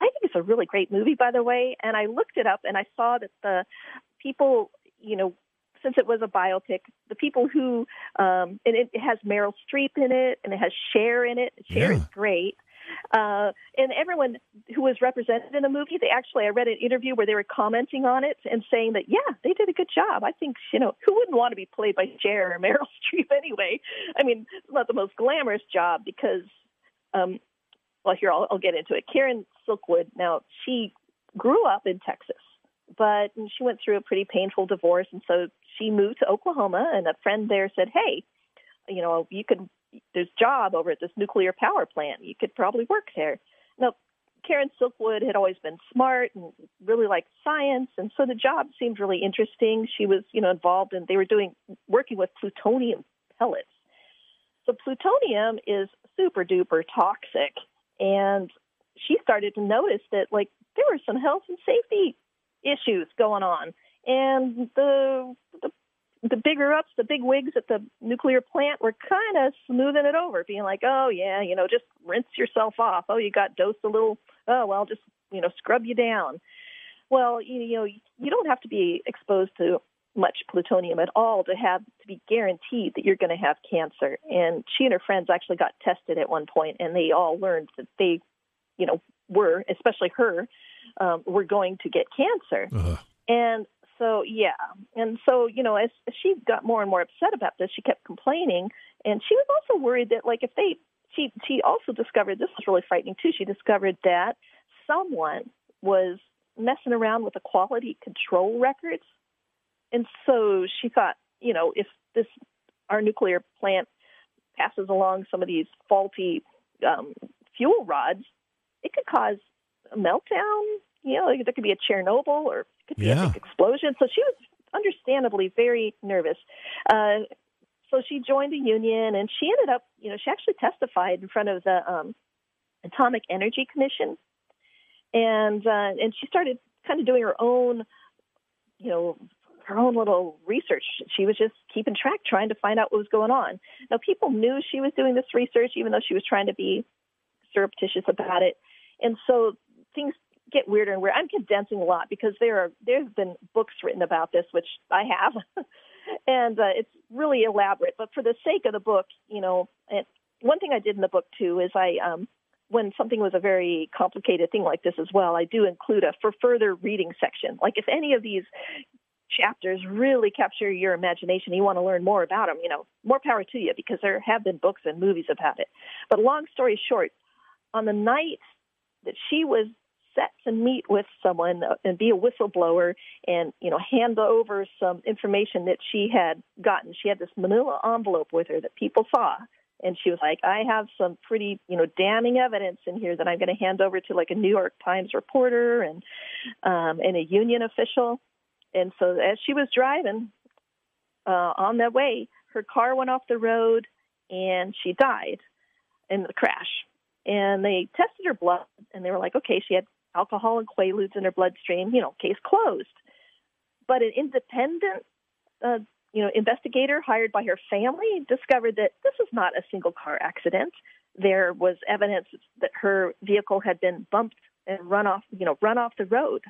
I think it's a really great movie, by the way. And I looked it up, and I saw that the people, you know, since it was a biopic, the people who, um, and it has Meryl Streep in it, and it has Cher in it. Cher yeah. is great. Uh, and everyone who was represented in the movie, they actually, I read an interview where they were commenting on it and saying that, yeah, they did a good job. I think, you know, who wouldn't want to be played by Cher or Meryl Streep anyway? I mean, it's not the most glamorous job because, um, well, here, I'll, I'll get into it. Karen Silkwood, now, she grew up in Texas, but she went through a pretty painful divorce. And so she moved to Oklahoma, and a friend there said, hey, you know, you could there's a job over at this nuclear power plant. You could probably work there. Now, Karen Silkwood had always been smart and really liked science, and so the job seemed really interesting. She was, you know, involved in they were doing working with plutonium pellets. So plutonium is super duper toxic, and she started to notice that like there were some health and safety issues going on, and the the the bigger ups, the big wigs at the nuclear plant were kind of smoothing it over, being like, "Oh yeah, you know, just rinse yourself off. Oh, you got dosed a little. Oh well, just you know, scrub you down." Well, you, you know, you don't have to be exposed to much plutonium at all to have to be guaranteed that you're going to have cancer. And she and her friends actually got tested at one point, and they all learned that they, you know, were especially her, um, were going to get cancer. Uh-huh. And so yeah, and so you know, as, she got more and more upset about this, she kept complaining, and she was also worried that like if they, she she also discovered this was really frightening too. She discovered that someone was messing around with the quality control records, and so she thought, you know, if this our nuclear plant passes along some of these faulty um, fuel rods, it could cause meltdown. You know, there could be a Chernobyl or could be yeah. a big explosion. So she was understandably very nervous. Uh, so she joined the union, and she ended up, you know, she actually testified in front of the um, Atomic Energy Commission, and uh, and she started kind of doing her own, you know, her own little research. She was just keeping track, trying to find out what was going on. Now, people knew she was doing this research, even though she was trying to be surreptitious about it. And so things get weirder and weirder. I'm condensing a lot because there are there's been books written about this, which I have, and uh, it's really elaborate. But for the sake of the book, you know, it, one thing I did in the book too is I um, when something was a very complicated thing like this as well, I do include a for further reading section. Like if any of these chapters really capture your imagination, you want to learn more about them, you know, more power to you because there have been books and movies about it. But long story short, on the night that she was set to meet with someone and be a whistleblower and you know hand over some information that she had gotten. She had this manila envelope with her that people saw. And she was like i have some pretty you know damning evidence in here that i'm going to hand over to like a new york times reporter and um and a union official. And so as she was driving uh on that way her car went off the road and she died in the crash. And they tested her blood and they were like okay she had alcohol and quaaludes in her bloodstream, you know, case closed. But an independent, uh, you know, investigator hired by her family discovered that this was not a single car accident. There was evidence that her vehicle had been bumped and run off, you know, run off the road.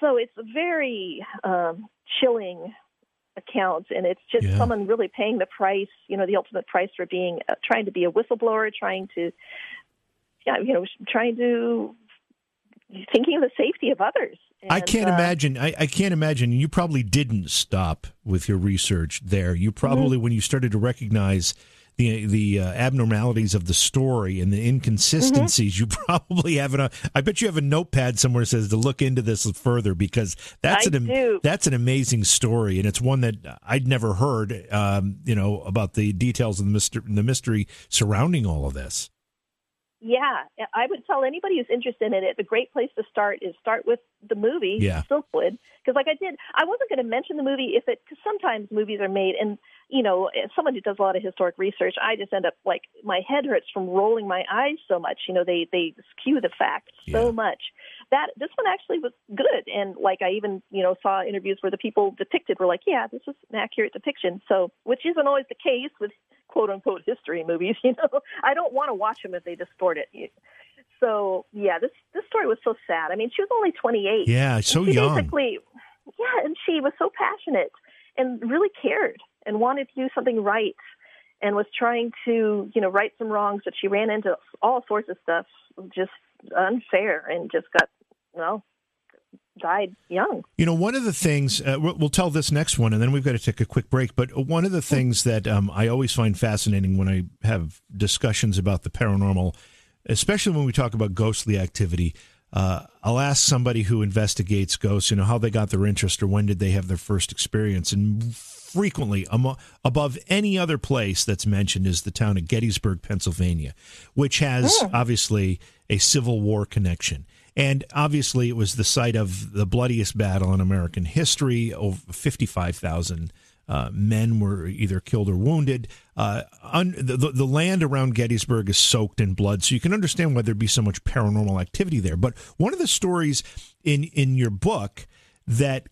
So it's a very um, chilling account, and it's just yeah. someone really paying the price, you know, the ultimate price for being uh, trying to be a whistleblower, trying to, yeah, you know, trying to thinking of the safety of others. And, I can't uh, imagine. I, I, can't imagine. You probably didn't stop with your research there. You probably, mm-hmm. when you started to recognize the the uh, abnormalities of the story and the inconsistencies, mm-hmm. you probably have a. I bet you have a notepad somewhere that says to look into this further because that's I an do. that's an amazing story and it's one that I'd never heard. Um, you know about the details of the mystery, the mystery surrounding all of this. Yeah, I would tell anybody who's interested in it. The great place to start is start with the movie Yeah. Silkwood, because like I did, I wasn't going to mention the movie if it because sometimes movies are made and you know as someone who does a lot of historic research, I just end up like my head hurts from rolling my eyes so much. You know, they they skew the facts Yeah. so much that this one actually was good, and like I even you know saw interviews where the people depicted were like, yeah, this is an accurate depiction. So which isn't always the case with quote unquote history movies. You know, I don't want to watch them if they distort it. So yeah, this this story was so sad. I mean, she was only 28. Yeah, so she young. Basically, yeah, and she was so passionate and really cared and wanted to do something right and was trying to you know right some wrongs, but she ran into all sorts of stuff just unfair and just got well died young. You know, one of the things uh, we'll, we'll tell this next one, and then we've got to take a quick break. But one of the things that um, I always find fascinating when I have discussions about the paranormal, especially when we talk about ghostly activity, uh, I'll ask somebody who investigates ghosts, you know, how they got their interest or when did they have their first experience, and frequently above any other place that's mentioned is the town of Gettysburg, Pennsylvania, which has obviously a Civil War connection. And obviously, it was the site of the bloodiest battle in American history. Over 55,000 uh, men were either killed or wounded. Uh, un- the, the, land around Gettysburg is soaked in blood, so you can understand why there'd be so much paranormal activity there. But one of the stories in, in your book that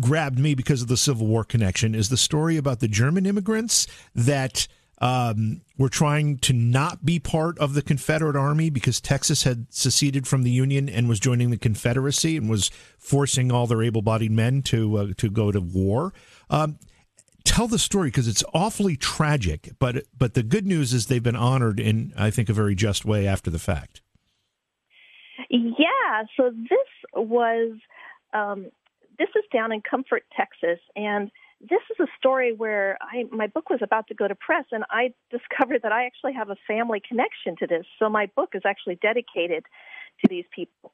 grabbed me because of the Civil War connection is the story about the German immigrants that um, were trying to not be part of the Confederate Army because Texas had seceded from the Union and was joining the Confederacy and was forcing all their able-bodied men to uh, to go to war. Um, tell the story because it's awfully tragic, but but the good news is they've been honored in I think a very just way after the fact. Yeah, so this was um, this is down in Comfort, Texas, and this is a story where I my book was about to go to press, and I discovered that I actually have a family connection to this. So my book is actually dedicated to these people.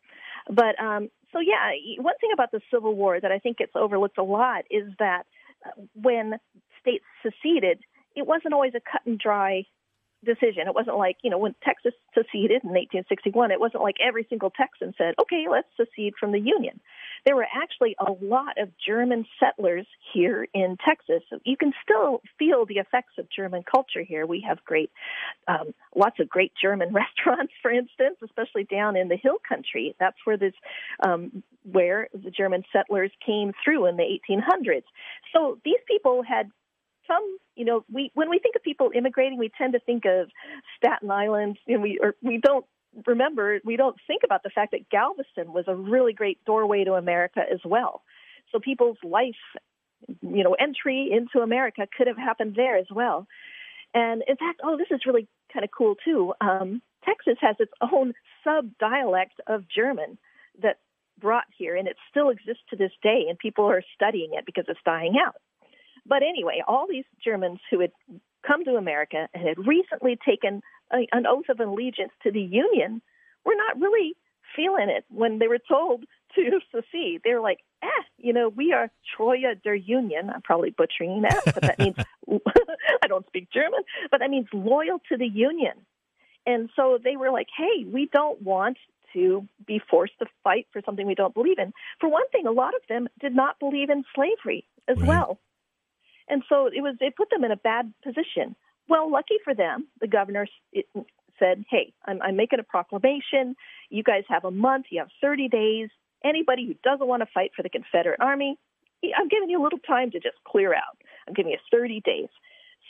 But um, so yeah, one thing about the Civil War that I think gets overlooked a lot is that uh, when states seceded, it wasn't always a cut and dry decision. It wasn't like, you know, when Texas seceded in 1861, it wasn't like every single Texan said, okay, let's secede from the Union. There were actually a lot of German settlers here in Texas. So you can still feel the effects of German culture here. We have great, um, lots of great German restaurants, for instance, especially down in the hill country. That's where this, um, where the German settlers came through in the 1800s. So these people had some, you know, we when we think of people immigrating, we tend to think of Staten Island, and we or we don't remember, we don't think about the fact that Galveston was a really great doorway to America as well. So people's life, you know, entry into America could have happened there as well. And in fact, oh, this is really kind of cool too. Um, Texas has its own sub dialect of German that brought here, and it still exists to this day, and people are studying it because it's dying out. But anyway, all these Germans who had come to America and had recently taken a, an oath of allegiance to the Union were not really feeling it when they were told to secede. They were like, eh, you know, we are Treue der Union. I'm probably butchering that, but that means I don't speak German, but that means loyal to the Union. And so they were like, hey, we don't want to be forced to fight for something we don't believe in. For one thing, a lot of them did not believe in slavery as Right. well. And so it was it put them in a bad position. Well, lucky for them, the governor said, "Hey, I'm, I'm making a proclamation. You guys have a month. You have 30 days. Anybody who doesn't want to fight for the Confederate Army, I'm giving you a little time to just clear out. I'm giving you 30 days."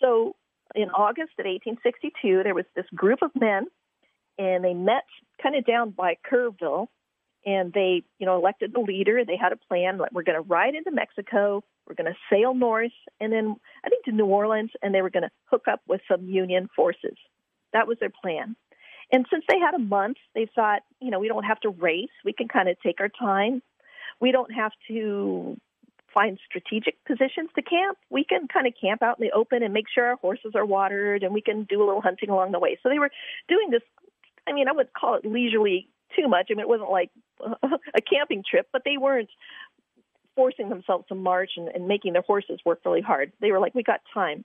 So in August of 1862, there was this group of men, and they met kind of down by Kerrville, and they, you know, elected the leader. They had a plan. Like, we're going to ride into Mexico. We're going to sail north, and then I think to New Orleans, and they were going to hook up with some Union forces. That was their plan. And since they had a month, they thought, you know, we don't have to race. We can kind of take our time. We don't have to find strategic positions to camp. We can kind of camp out in the open and make sure our horses are watered, and we can do a little hunting along the way. So they were doing this. I mean, I would call it leisurely too much. I mean, it wasn't like a camping trip, but they weren't forcing themselves to march and, and making their horses work really hard. They were like, we got time.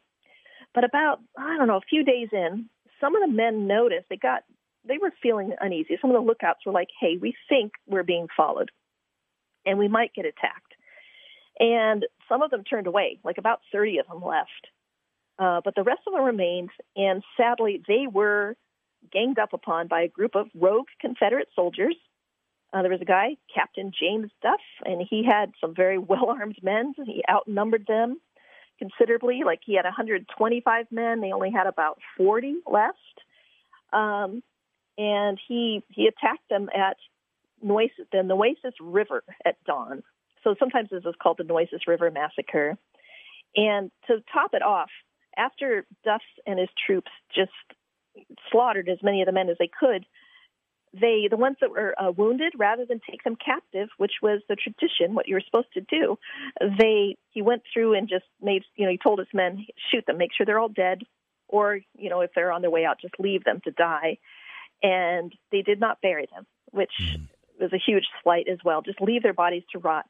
But about, I don't know, a few days in, some of the men noticed they got, they were feeling uneasy. Some of the lookouts were like, "Hey, we think we're being followed, and we might get attacked." And some of them turned away, like about 30 of them left. Uh, but the rest of them remained, and sadly, they were ganged up upon by a group of rogue Confederate soldiers. Uh, there was a guy, Captain James Duff, and he had some very well armed men. He outnumbered them considerably. Like he had 125 men, they only had about 40 left. Um, and he he attacked them at the Nueces River at dawn. So sometimes this is called the Nueces River Massacre. And to top it off, after Duff and his troops just slaughtered as many of the men as they could, they the ones that were uh, wounded rather than take them captive which was the tradition what you were supposed to do they he went through and just made you know he told his men shoot them make sure they're all dead or you know if they're on their way out just leave them to die and they did not bury them which mm. was a huge slight as well just leave their bodies to rot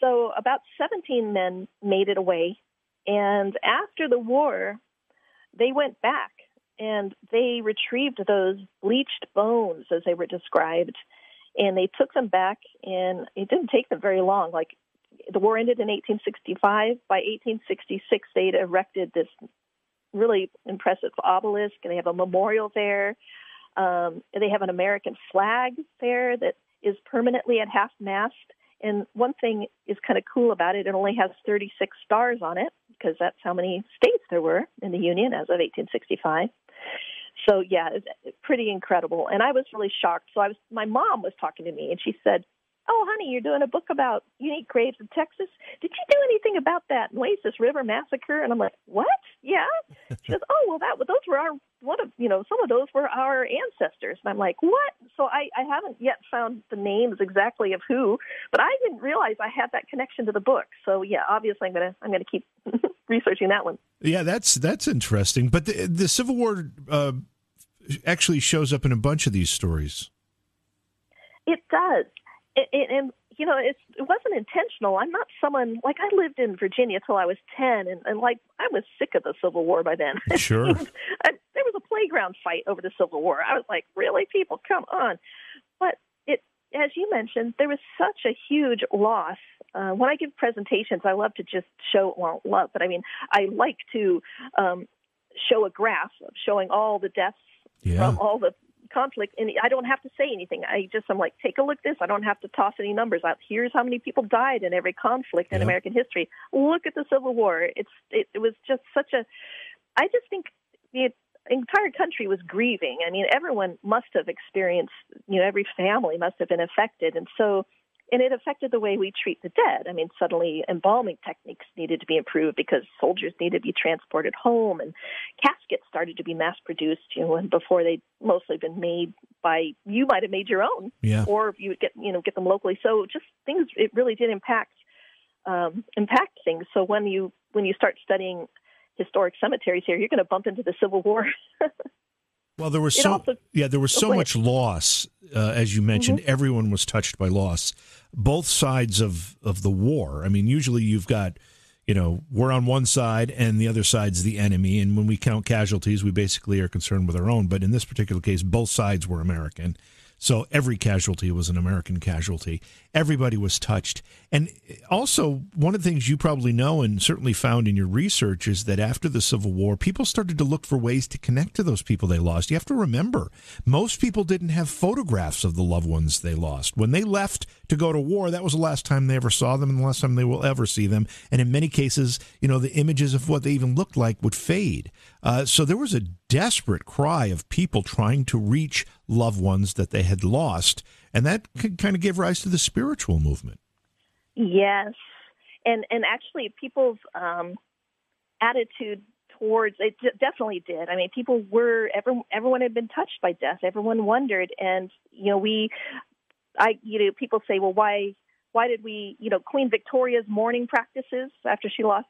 so about 17 men made it away and after the war, they went back and they retrieved those bleached bones, as they were described, and they took them back. And it didn't take them very long. Like the war ended in 1865. By 1866, they'd erected this really impressive obelisk, and they have a memorial there. Um, they have an American flag there that is permanently at half mast. And one thing is kind of cool about it, it only has 36 stars on it because that's how many states there were in the Union as of 1865. So yeah, it's pretty incredible. And I was really shocked. So I was, my mom was talking to me, and she said, "Oh, honey, you're doing a book about unique graves in Texas. Did you do anything about that Nueces River massacre?" And I'm like, "What? Yeah." She goes, "Oh, well, that those were our one of you know some of those were our ancestors." And I'm like, "What?" So I I haven't yet found the names exactly of who, but I didn't realize I had that connection to the book. So yeah, obviously I'm gonna I'm gonna keep researching that one. Yeah, that's that's interesting. But the the Civil War uh, actually shows up in a bunch of these stories. It does, it, it, and you know, it's, it wasn't intentional. I'm not someone like I lived in Virginia till I was ten, and, and like I was sick of the Civil War by then. Sure, I, there was a playground fight over the Civil War. I was like, really, people, come on. But it, as you mentioned, there was such a huge loss. Uh, when I give presentations, I love to just show, well, love, but I mean, I like to um, show a graph of showing all the deaths yeah. from all the conflict and I don't have to say anything. I just I'm like, take a look at this. I don't have to toss any numbers out. Here's how many people died in every conflict in American history. Look at the Civil War. It's it, it was just such a I just think the entire country was grieving. I mean, everyone must have experienced, you know, every family must have been affected. And so and it affected the way we treat the dead. I mean, suddenly embalming techniques needed to be improved because soldiers needed to be transported home, and caskets started to be mass produced. You know, and before they'd mostly been made by you might have made your own, yeah. or you would get you know get them locally. So just things it really did impact um, impact things. So when you when you start studying historic cemeteries here, you're going to bump into the Civil War. Well, there was so also, yeah, there was so much loss, uh, as you mentioned. Mm-hmm. Everyone was touched by loss, both sides of of the war. I mean, usually you've got, you know, we're on one side and the other side's the enemy, and when we count casualties, we basically are concerned with our own. But in this particular case, both sides were American, so every casualty was an American casualty. Everybody was touched. And also, one of the things you probably know and certainly found in your research is that after the Civil War, people started to look for ways to connect to those people they lost. You have to remember, most people didn't have photographs of the loved ones they lost. When they left to go to war, that was the last time they ever saw them and the last time they will ever see them. And in many cases, you know, the images of what they even looked like would fade. Uh, so there was a desperate cry of people trying to reach loved ones that they had lost. And that kind of gave rise to the spiritual movement. Yes. And, and actually, people's um, attitude towards it definitely did. I mean, people were everyone, everyone had been touched by death. Everyone wondered, and you know, we, I, you know, people say, well, why, why did we, you know, Queen Victoria's mourning practices after she lost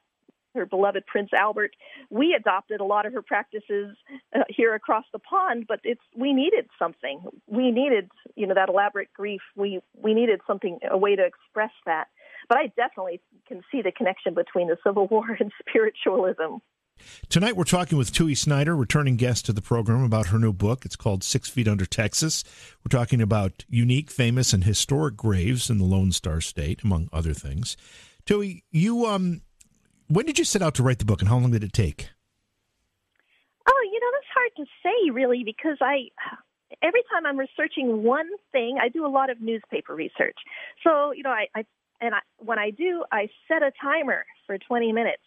her beloved Prince Albert. We adopted a lot of her practices uh, here across the pond, but it's we needed something. We needed, you know, that elaborate grief. We we needed something, a way to express that. But I definitely can see the connection between the Civil War and spiritualism. Tonight, we're talking with Tui Snyder, returning guest to the program, about her new book. It's called Six Feet Under Texas. We're talking about unique, famous, and historic graves in the Lone Star State, among other things. Tui, you um, when did you set out to write the book, and how long did it take? Oh, you know, that's hard to say, really, because I every time I'm researching one thing, I do a lot of newspaper research. So, you know, I, I and I, when I do, I set a timer for 20 minutes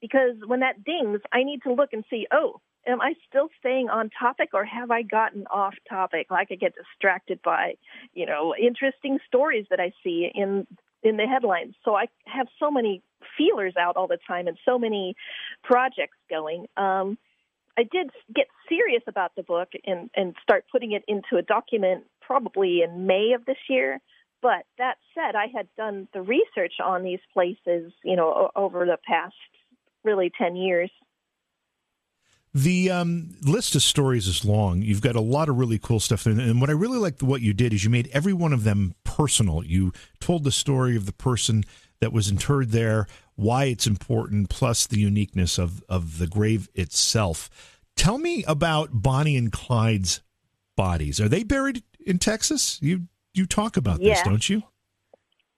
because when that dings, I need to look and see, oh, am I still staying on topic or have I gotten off topic? Like I get distracted by, you know, interesting stories that I see in in the headlines. So I have so many feelers out all the time and so many projects going. Um, I did get serious about the book and, and start putting it into a document probably in May of this year. But that said, I had done the research on these places, you know, over the past really 10 years. The um, list of stories is long. You've got a lot of really cool stuff. And, what I really liked what you did is you made every one of them personal. You told the story of the person that was interred there, why it's important, plus the uniqueness of, of the grave itself. Tell me about Bonnie and Clyde's bodies. Are they buried in Texas? You you talk about yes. this, don't you?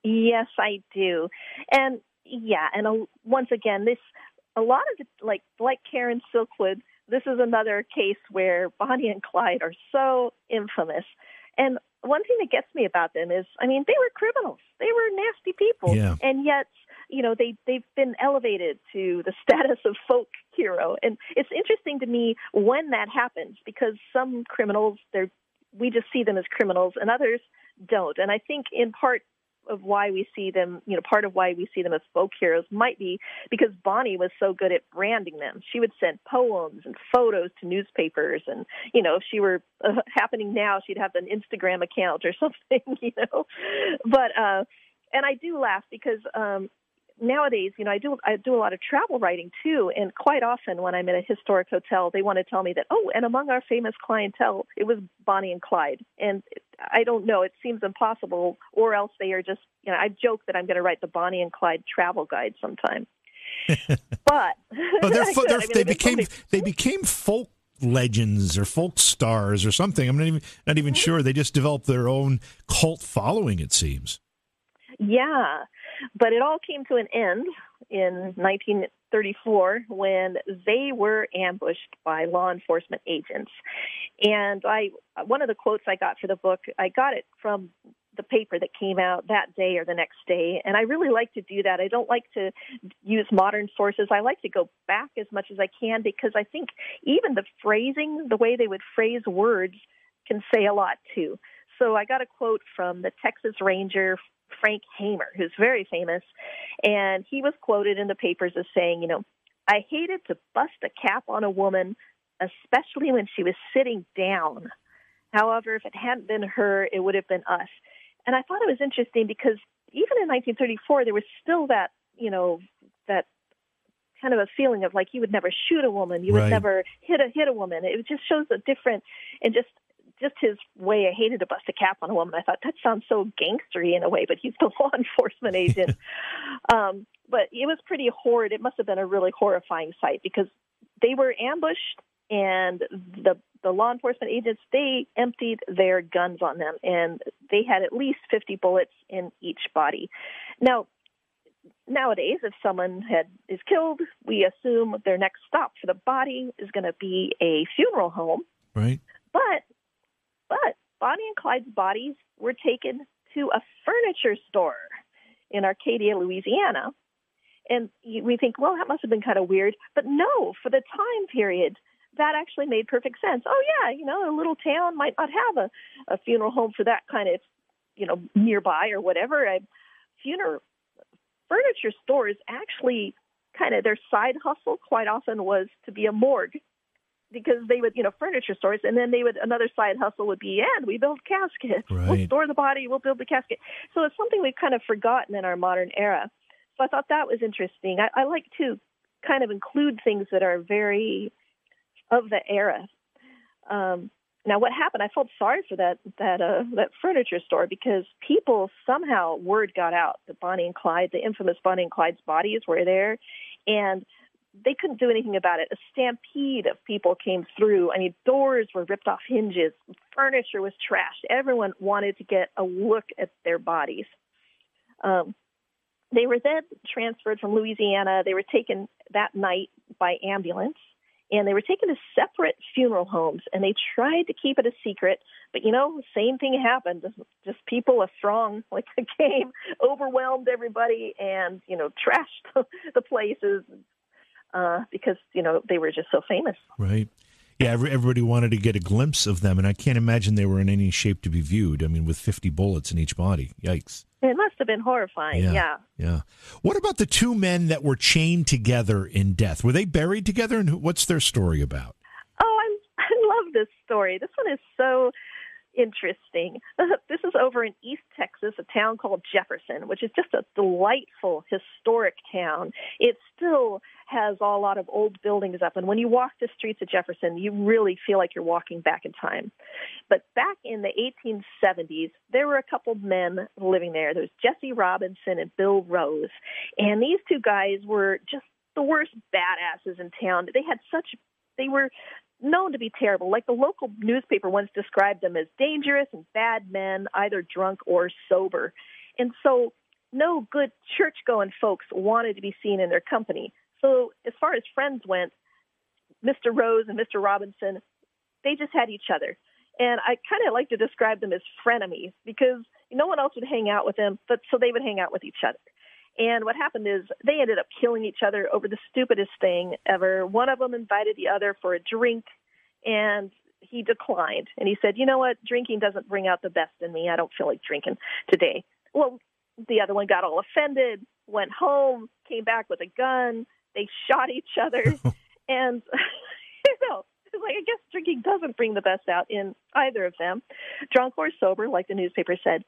Yes, I do. And yeah, and uh, once again, this a lot of the, like like Karen Silkwood. This is another case where Bonnie and Clyde are so infamous. And one thing that gets me about them is, I mean, they were criminals. They were nasty people, yeah. and yet, you know, they they've been elevated to the status of folk hero. And it's interesting to me when that happens because some criminals, they're we just see them as criminals, and others don't. And I think in part of why we see them, you know, part of why we see them as folk heroes might be because Bonnie was so good at branding them. She would send poems and photos to newspapers, and you know, if she were uh, happening now, she'd have an Instagram account or something, you know. But uh, and I do laugh because um, nowadays, you know, I do I do a lot of travel writing too, and quite often when I'm in a historic hotel, they want to tell me that oh, and among our famous clientele, it was Bonnie and Clyde, and I don't know, it seems impossible, or else they are just, you know, I joke that I'm going to write the Bonnie and Clyde travel guide sometime, but oh, they're, they're, I mean, they became they became folk legends or folk stars or something. I'm not even not even mm-hmm. sure. They just developed their own cult following. It seems. Yeah, but it all came to an end in 1934 when they were ambushed by law enforcement agents. And I, one of the quotes I got for the book, I got it from the paper that came out that day or the next day. And I really like to do that. I don't like to use modern sources. I like to go back as much as I can because I think even the phrasing, the way they would phrase words, can say a lot too. So I got a quote from the Texas Ranger Frank Hamer, who's very famous, and he was quoted in the papers as saying, you know, I hated to bust a cap on a woman, especially when she was sitting down. However, if it hadn't been her, it would have been us. And I thought it was interesting because even in 1934, there was still that, you know, that kind of a feeling of like you would never shoot a woman, you would right. never hit a hit a woman. It just shows a different and just just his way. I hated to bust a cap on a woman. I thought that sounds so gangstery in a way, but he's the law enforcement agent. um, but it was pretty horrid. It must have been a really horrifying sight because they were ambushed and the the law enforcement agents they emptied their guns on them and they had at least 50 bullets in each body. Now nowadays if someone had is killed, we assume their next stop for the body is going to be a funeral home. Right. But but Bonnie and Clyde's bodies were taken to a furniture store in Arcadia, Louisiana. And we think, well, that must have been kind of weird. But no, for the time period, that actually made perfect sense. Oh, yeah, you know, a little town might not have a, a funeral home for that kind of, you know, nearby or whatever. A funeral furniture stores actually kind of their side hustle quite often was to be a morgue because they would, you know, furniture stores, and then they would another side hustle would be, and we build caskets. Right. We'll store the body. We'll build the casket. So it's something we've kind of forgotten in our modern era. So I thought that was interesting. I, I like to kind of include things that are very of the era. Um, now, what happened? I felt sorry for that that uh, that furniture store because people somehow word got out that Bonnie and Clyde, the infamous Bonnie and Clyde's bodies, were there, and they couldn't do anything about it. A stampede of people came through. I mean, doors were ripped off hinges, furniture was trashed. Everyone wanted to get a look at their bodies. Um, they were then transferred from Louisiana. They were taken that night by ambulance and they were taken to separate funeral homes and they tried to keep it a secret but you know same thing happened just people a throng like the game overwhelmed everybody and you know trashed the places uh, because you know they were just so famous. Right. Yeah, everybody wanted to get a glimpse of them, and I can't imagine they were in any shape to be viewed. I mean, with 50 bullets in each body. Yikes. It must have been horrifying. Yeah. Yeah. yeah. What about the two men that were chained together in death? Were they buried together, and what's their story about? Oh, I'm, I love this story. This one is so interesting. this is over in East Texas, a town called Jefferson, which is just a delightful historic town. It still has a lot of old buildings up, and when you walk the streets of Jefferson, you really feel like you're walking back in time. But back in the 1870s, there were a couple men living there. There's Jesse Robinson and Bill Rose, and these two guys were just the worst badasses in town. They had such they were known to be terrible. Like the local newspaper once described them as dangerous and bad men, either drunk or sober. And so no good church going folks wanted to be seen in their company. So as far as friends went, Mr. Rose and Mr. Robinson, they just had each other. And I kind of like to describe them as frenemies because no one else would hang out with them, but so they would hang out with each other. And what happened is they ended up killing each other over the stupidest thing ever. One of them invited the other for a drink, and he declined. And he said, You know what? Drinking doesn't bring out the best in me. I don't feel like drinking today. Well, the other one got all offended, went home, came back with a gun. They shot each other. and, you know, like I guess drinking doesn't bring the best out in either of them, drunk or sober, like the newspaper said.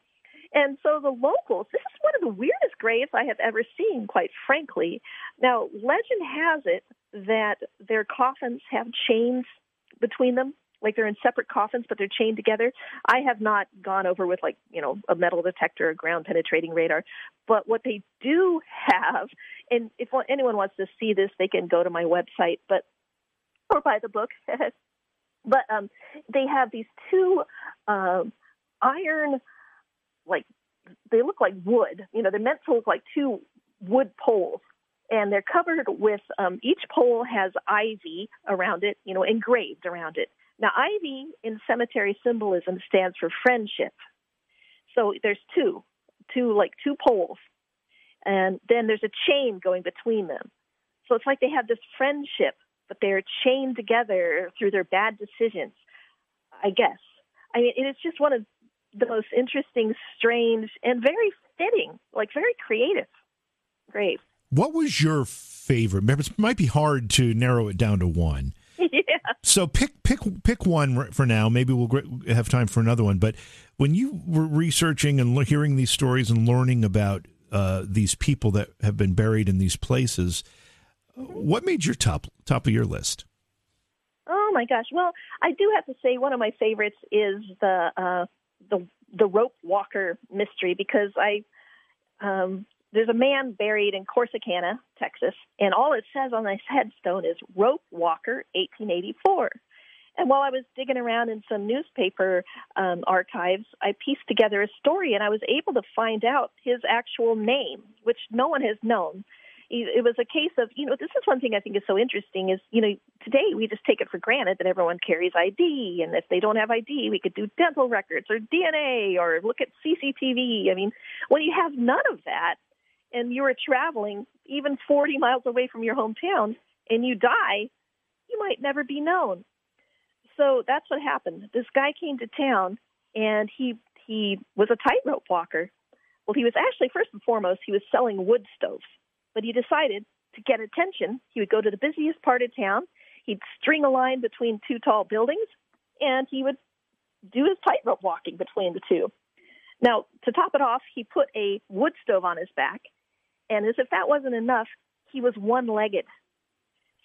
And so the locals, this is one of the weirdest graves I have ever seen, quite frankly. Now, legend has it that their coffins have chains between them, like they're in separate coffins, but they're chained together. I have not gone over with like, you know, a metal detector or ground penetrating radar. But what they do have, and if anyone wants to see this, they can go to my website, but or buy the book. but um, they have these two uh, iron like they look like wood. You know, they're meant to look like two wood poles, and they're covered with um, each pole has ivy around it. You know, engraved around it. Now, ivy in cemetery symbolism stands for friendship. So there's two, two like two poles, and then there's a chain going between them. So it's like they have this friendship, but they're chained together through their bad decisions. I guess. I mean, it's just one of the most interesting, strange, and very fitting, like very creative grave. What was your favorite? It might be hard to narrow it down to one. yeah. So pick pick pick one for now. Maybe we'll have time for another one. But when you were researching and hearing these stories and learning about uh, these people that have been buried in these places, what made your top top of your list? Oh my gosh! Well, I do have to say one of my favorites is the uh, the the rope walker mystery because I um, there's a man buried in Corsicana, Texas, and all it says on his headstone is rope walker 1884. And while I was digging around in some newspaper um, archives, I pieced together a story and I was able to find out his actual name, which no one has known it was a case of, you know, this is one thing I think is so interesting is, you know, today we just take it for granted that everyone carries ID. And if they don't have ID, we could do dental records or DNA or look at CCTV. I mean, when you have none of that and you are traveling even 40 miles away from your hometown and you die, you might never be known. So that's what happened. This guy came to town and he he was a tightrope walker. Well, he was actually first and foremost he was selling wood stoves but he decided to get attention, he would go to the busiest part of town, he'd string a line between two tall buildings, and he would do his tightrope walking between the two. Now, to top it off, he put a wood stove on his back, and as if that wasn't enough, he was one legged.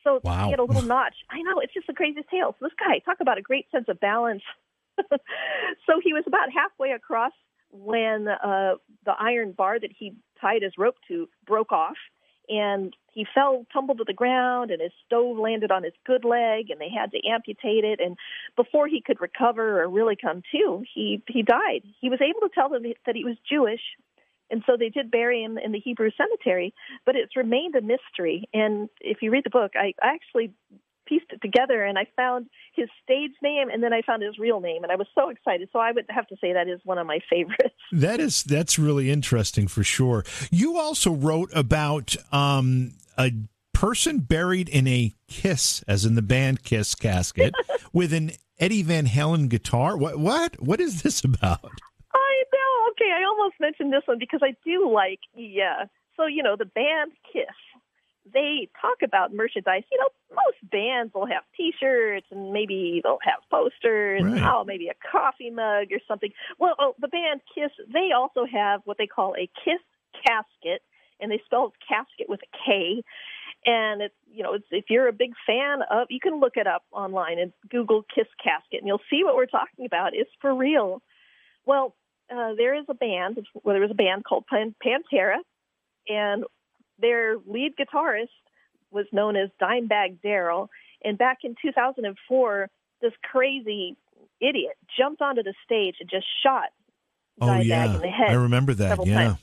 So wow. he had a little notch. I know, it's just the craziest tale. So this guy, talk about a great sense of balance. so he was about halfway across when uh, the iron bar that he tied his rope to broke off and he fell, tumbled to the ground, and his stove landed on his good leg, and they had to amputate it. And before he could recover or really come to, he he died. He was able to tell them that he was Jewish, and so they did bury him in the Hebrew cemetery. But it's remained a mystery. And if you read the book, I, I actually pieced it together and I found his stage name and then I found his real name and I was so excited. So I would have to say that is one of my favorites. That is that's really interesting for sure. You also wrote about um, a person buried in a Kiss, as in the band Kiss casket, with an Eddie Van Halen guitar. What what what is this about? I know. Okay, I almost mentioned this one because I do like yeah. So you know the band Kiss they talk about merchandise. You know, most bands will have T-shirts and maybe they'll have posters. Right. Oh, maybe a coffee mug or something. Well, oh, the band Kiss, they also have what they call a Kiss casket, and they spell casket with a K. And it's you know, it's, if you're a big fan of, you can look it up online and Google Kiss casket, and you'll see what we're talking about. It's for real. Well, uh, there is a band. Well, there was a band called Pan- Pantera, and their lead guitarist was known as Dimebag Darrell, and back in 2004, this crazy idiot jumped onto the stage and just shot oh, Dimebag yeah. in the head. I remember that. Yeah. Times.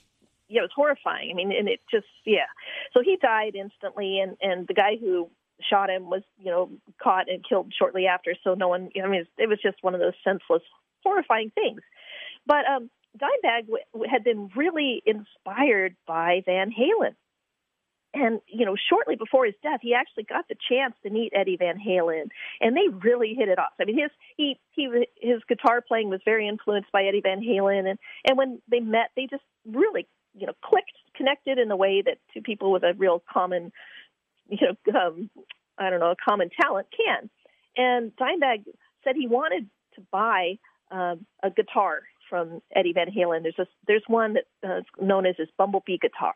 Yeah, it was horrifying. I mean, and it just yeah. So he died instantly, and and the guy who shot him was you know caught and killed shortly after. So no one. I mean, it was just one of those senseless, horrifying things. But um, Dimebag w- had been really inspired by Van Halen and you know shortly before his death he actually got the chance to meet eddie van halen and they really hit it off. I mean his he he his guitar playing was very influenced by eddie van halen and and when they met they just really you know clicked connected in the way that two people with a real common you know um i don't know a common talent can. And dimebag said he wanted to buy um a guitar from Eddie Van Halen. There's a, there's one that's uh, known as his Bumblebee guitar.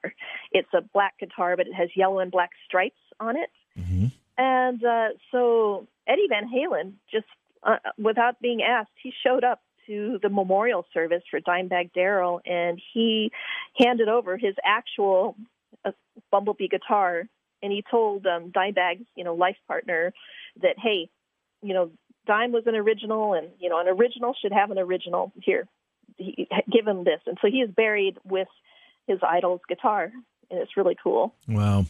It's a black guitar, but it has yellow and black stripes on it. Mm-hmm. And uh, so Eddie Van Halen, just uh, without being asked, he showed up to the memorial service for Dimebag Darrell, and he handed over his actual uh, Bumblebee guitar, and he told um, Dimebag's you know life partner that hey, you know Dime was an original, and you know an original should have an original. Here, he, give him this, and so he is buried with his idol's guitar, and it's really cool. Wow.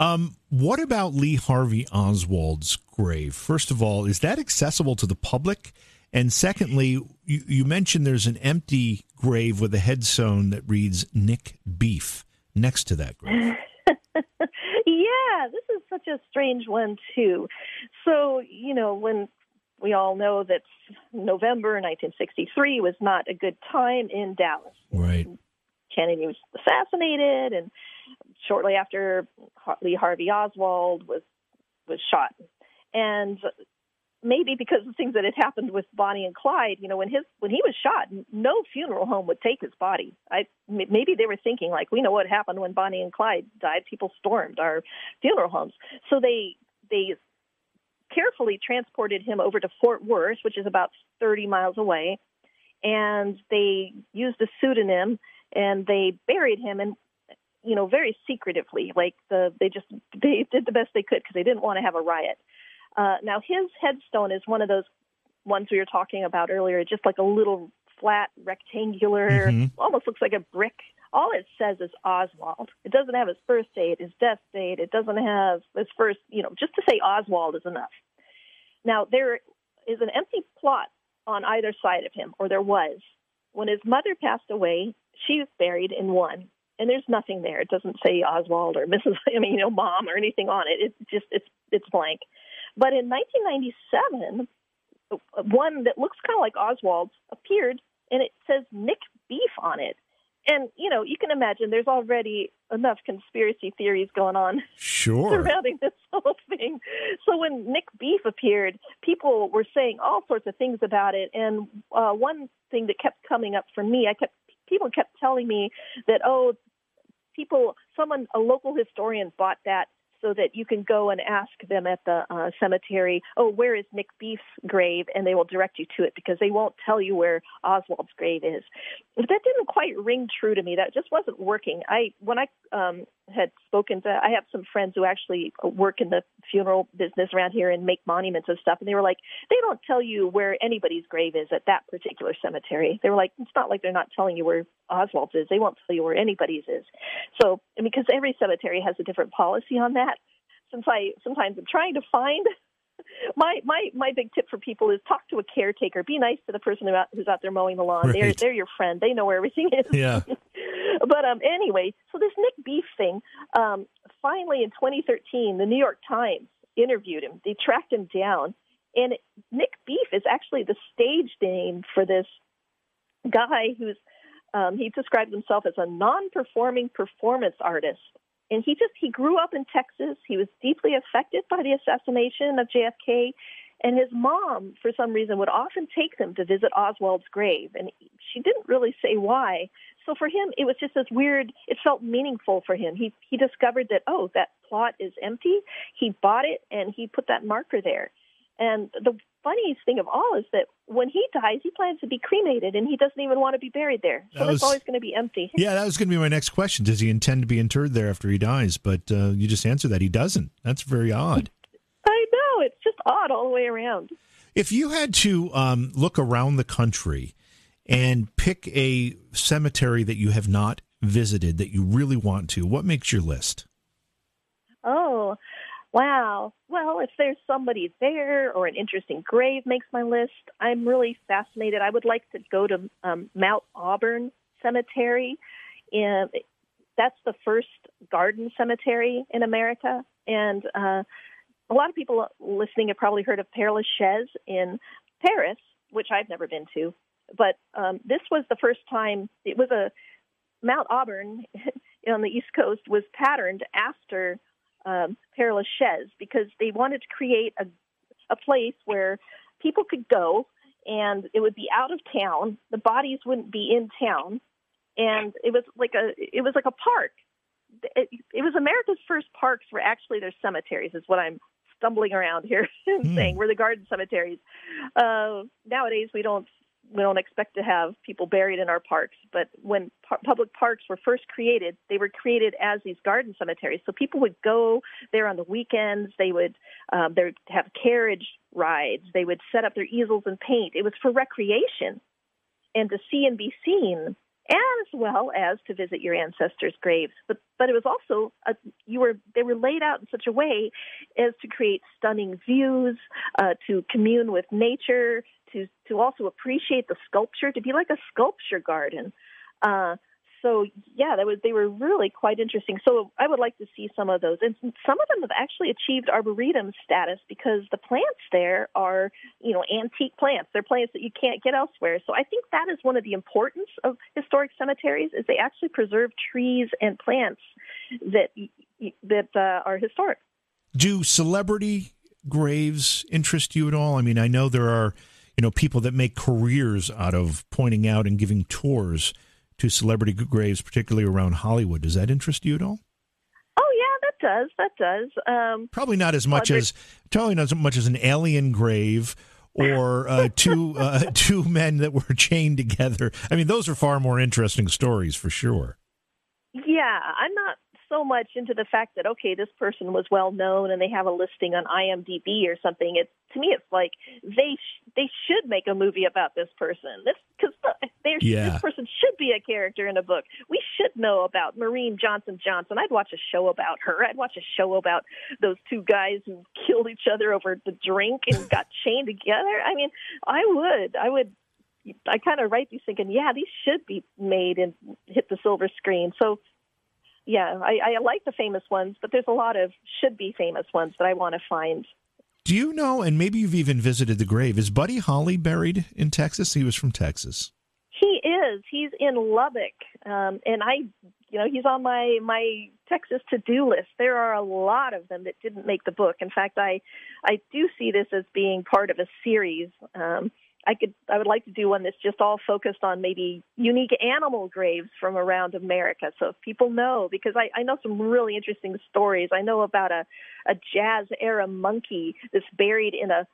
Um, what about Lee Harvey Oswald's grave? First of all, is that accessible to the public? And secondly, you, you mentioned there's an empty grave with a headstone that reads Nick Beef next to that grave. yeah, this is such a strange one too. So, you know, when we all know that November 1963 was not a good time in Dallas. Right. Kennedy was assassinated, and shortly after, Lee Harvey Oswald was was shot. And maybe because of things that had happened with Bonnie and Clyde, you know, when his when he was shot, no funeral home would take his body. I maybe they were thinking like, we know what happened when Bonnie and Clyde died. People stormed our funeral homes, so they they carefully transported him over to Fort Worth, which is about 30 miles away, and they used a pseudonym and they buried him and you know very secretively like the they just they did the best they could because they didn't want to have a riot uh now his headstone is one of those ones we were talking about earlier just like a little flat rectangular mm-hmm. almost looks like a brick all it says is Oswald. It doesn't have his birth date, his death date. It doesn't have his first, you know, just to say Oswald is enough. Now, there is an empty plot on either side of him, or there was. When his mother passed away, she was buried in one, and there's nothing there. It doesn't say Oswald or Mrs. I mean, you know, mom or anything on it. It's just it's it's blank. But in 1997, one that looks kind of like Oswald's appeared, and it says Nick Beef on it and you know you can imagine there's already enough conspiracy theories going on sure. surrounding this whole thing. So when nick beef appeared people were saying all sorts of things about it. And uh one thing that kept coming up for me i kept people kept telling me that oh people someone a local historian bought that so that you can go and ask them at the uh, cemetery, oh, where is Nick Beef's grave? And they will direct you to it because they won't tell you where Oswald's grave is. But that didn't quite ring true to me. That just wasn't working. I when I um, had spoken to, I have some friends who actually work in the funeral business around here and make monuments and stuff, and they were like, they don't tell you where anybody's grave is at that particular cemetery. They were like, it's not like they're not telling you where Oswald's is. They won't tell you where anybody's is. So, because every cemetery has a different policy on that, since I sometimes am trying to find my my my big tip for people is talk to a caretaker. Be nice to the person who out, who's out there mowing the lawn. Right. They're they're your friend. They know where everything is. Yeah. but um anyway, so this Nick Beef thing, um, finally in 2013, the New York Times interviewed him. They tracked him down, and Nick Beef is actually the stage name for this guy who's um, he described himself as a non-performing performance artist and he just he grew up in Texas. He was deeply affected by the assassination of JFK, and his mom, for some reason, would often take them to visit Oswald's grave, and she didn't really say why. So for him, it was just this weird. It felt meaningful for him. He he discovered that oh, that plot is empty. He bought it and he put that marker there. And the funniest thing of all is that when he dies, he plans to be cremated, and he doesn't even want to be buried there. So That was- it's always going to be empty. Yeah, that was going to be my next question. Does he intend to be interred there after he dies? But uh, you just answered that he doesn't. That's very odd. I know it's just odd all the way around. If you had to um, look around the country and pick a cemetery that you have not visited that you really want to, what makes your list? Oh, wow. Well, if there's somebody there or an interesting grave makes my list, I'm really fascinated. I would like to go to um, Mount Auburn Cemetery. And that's the first garden cemetery in America. And uh, a lot of people listening have probably heard of Père Lachaise in Paris, which I've never been to. But um, this was the first time it was a Mount Auburn on the East Coast was patterned after um, Père Lachaise because they wanted to create a, a place where people could go and it would be out of town. The bodies wouldn't be in town, and it was like a it was like a park. It, it was America's first parks where actually there's cemeteries. Is what I'm stumbling around here and Hmm. saying. We're the garden cemeteries. Uh, nowadays we don't we don't expect to have people buried in our parks, but when par- public parks were first created, they were created as these garden cemeteries. So people would go there on the weekends. They would um, they would have carriage rides. They would set up their easels and paint. It was for recreation and to see and be seen, as well as to visit your ancestors' graves. But but it was also a, you were they were laid out in such a way as to create stunning views, uh, to commune with nature, to to also appreciate the sculpture, to be like a sculpture garden. Uh, so yeah, that was they were really quite interesting. So I would like to see some of those, and some of them have actually achieved arboretum status because the plants there are you know antique plants. They're plants that you can't get elsewhere. So I think that is one of the importance of historic cemeteries is they actually preserve trees and plants that that uh, are historic. Do celebrity graves interest you at all? I mean, I know there are, you know, people that make careers out of pointing out and giving tours to celebrity graves, particularly around Hollywood. Does that interest you at all? Oh yeah, that does. That does. Um, Probably not as much as probably not as much as an alien grave or uh, two uh, two men that were chained together. I mean, those are far more interesting stories for sure. Yeah, I'm so much into the fact that okay, this person was well known and they have a listing on IMDb or something. It's to me, it's like they sh- they should make a movie about this person. This because Yeah. this person should be a character in a book. We should know about Marene Johnson Johnson. I'd watch a show about her. I'd watch a show about those two guys who killed each other over the drink and got chained together. I mean, I would. I would I kind of write these thinking, yeah, these should be made and hit the silver screen. So, yeah, I, I like the famous ones, but there's a lot of should be famous ones that I want to find. Do you know? And maybe you've even visited the grave. Is Buddy Holly buried in Texas? He was from Texas. He is. He's in Lubbock, um, and I, you know, he's on my my Texas to do list. There are a lot of them that didn't make the book. In fact, I I do see this as being part of a series. Um, I could I would like to do one that's just all focused on maybe unique animal graves from around America. So if people know, because I, I know some really interesting stories. I know about a a jazz era monkey that's buried in a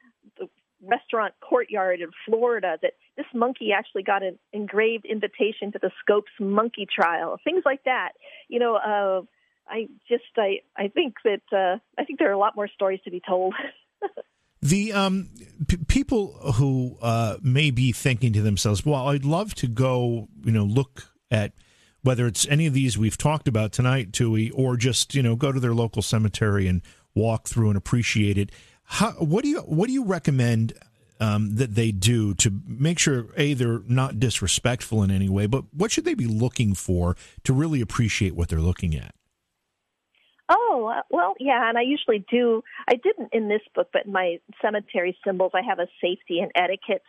restaurant courtyard in Florida that this monkey actually got an engraved invitation to the Scopes monkey trial. Things like that. You know, uh I just I I think that uh I think there are a lot more stories to be told. The um, p- people who uh, may be thinking to themselves, "Well, I'd love to go, you know, look at whether it's any of these we've talked about tonight, Tui, or just you know go to their local cemetery and walk through and appreciate it." How, what do you what do you recommend um, that they do to make sure a they're not disrespectful in any way, but what should they be looking for to really appreciate what they're looking at? Oh, uh, well, yeah, and I usually do. I didn't in this book, but in my cemetery symbols, I have a safety and etiquette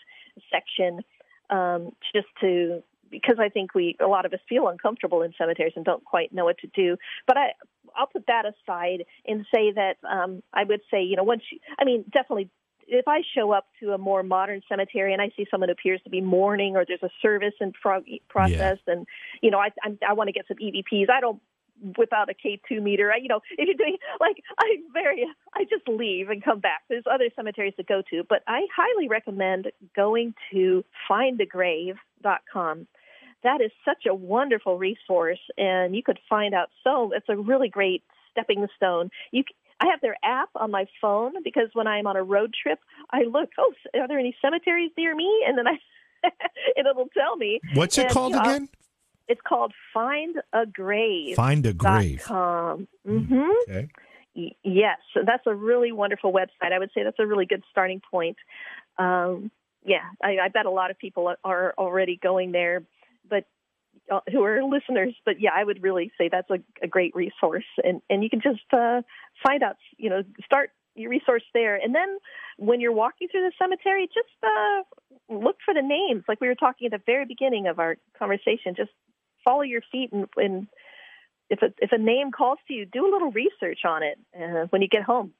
section um, just to because I think we a lot of us feel uncomfortable in cemeteries and don't quite know what to do. But I I'll put that aside and say that um, I would say you know once you, I mean definitely if I show up to a more modern cemetery and I see someone who appears to be mourning or there's a service in pro- process yeah. and you know I I want to get some EVPs I don't without a K2 meter. I, you know, if you're doing like I'm very, I just leave and come back. There's other cemeteries to go to, but I highly recommend going to findagrave.com. That is such a wonderful resource, and you could find out so. It's a really great stepping stone. You I have their app on my phone because when I'm on a road trip, I look, oh, are there any cemeteries near me? And then I, and it'll tell me. What's it and, called again? It's called Find a Grave. Find a Grave. Mm-hmm. Okay. yes, that's a really wonderful website. I would say that's a really good starting point. Um, yeah, I, I bet a lot of people are already going there, but uh, who are listeners. But yeah, I would really say that's a, a great resource, and and you can just uh, find out. You know, start your resource there, and then when you're walking through the cemetery, just uh, look for the names. Like we were talking at the very beginning of our conversation, just follow your feet and, and if a, if a name calls to you, do a little research on it uh, when you get home.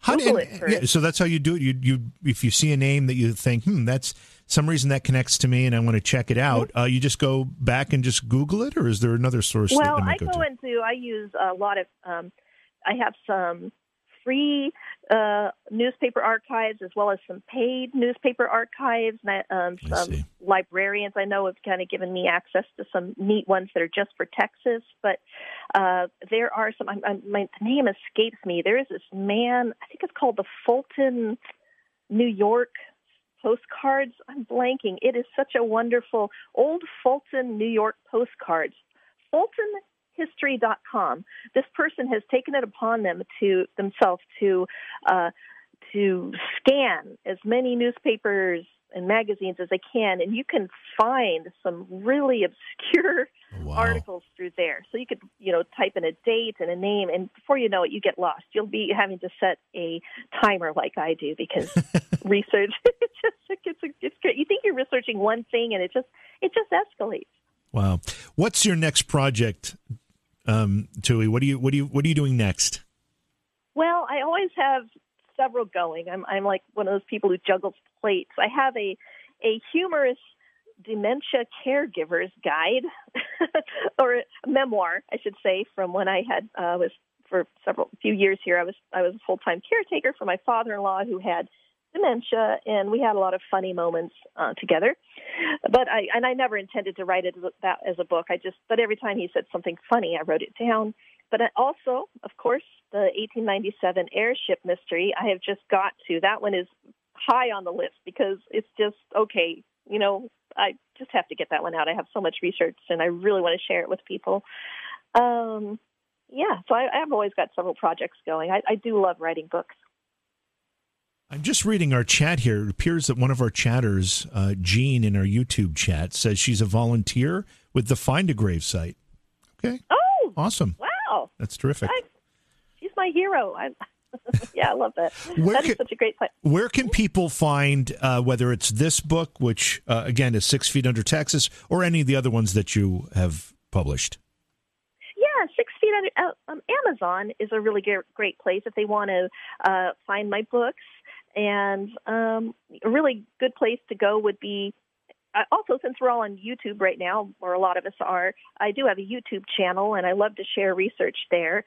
How do, yeah, so that's how you do it. You you if you see a name that you think, hmm, that's some reason that connects to me, and I want to check it out. Uh, you just go back and just Google it, or is there another source? Well, I go, go into. I use a lot of. Um, I have some free uh, newspaper archives as well as some paid newspaper archives. Um, some librarians I know have kind of given me access to some neat ones that are just for Texas. But uh, there are some. I, I, my name escapes me. There is this man. I think it's called the Fulton, New York postcards. I'm blanking. It is such a wonderful old Fulton, New York postcards. Fulton history.com. This person has taken it upon them to themselves to uh, to scan as many newspapers and magazines as they can, and you can find some really obscure wow. articles through there. So you could, you know, type in a date and a name, and before you know it, you get lost. You'll be having to set a timer like I do because research it's just it's, it's great. You think you're researching one thing, and it just it just escalates. Wow. What's your next project, um, Tui, what are you what are you what are you doing next? Well, I always have several going. I'm I'm like one of those people who juggles plates. I have a a humorous dementia caregivers guide or memoir, I should say, from when I had uh, was for several few years here. I was I was a full time caretaker for my father in law who had dementia, and we had a lot of funny moments uh, together. But I and I never intended to write it as a, as a book. I just but every time he said something funny, I wrote it down. But also, of course, the 1897 airship mystery. I have just got to that one is high on the list because it's just okay. You know, I just have to get that one out. I have so much research, and I really want to share it with people. Um, yeah, so I, I've always got several projects going. I, I do love writing books. I'm just reading our chat here. It appears that one of our chatters, uh, Jean, in our YouTube chat, says she's a volunteer with the Find a Grave site. Okay. Oh, awesome! Wow, that's terrific. I, she's my hero. I, yeah, I love that. Where that can, is such a great site. Where can people find uh, whether it's this book, which uh, again is Six Feet Under Texas, or any of the other ones that you have published? Yeah, Six Feet Under uh, um, Amazon is a really great place if they want to uh, find my books And um, a really good place to go would be uh, also, since we're all on YouTube right now, or a lot of us are, I do have a YouTube channel, and I love to share research there.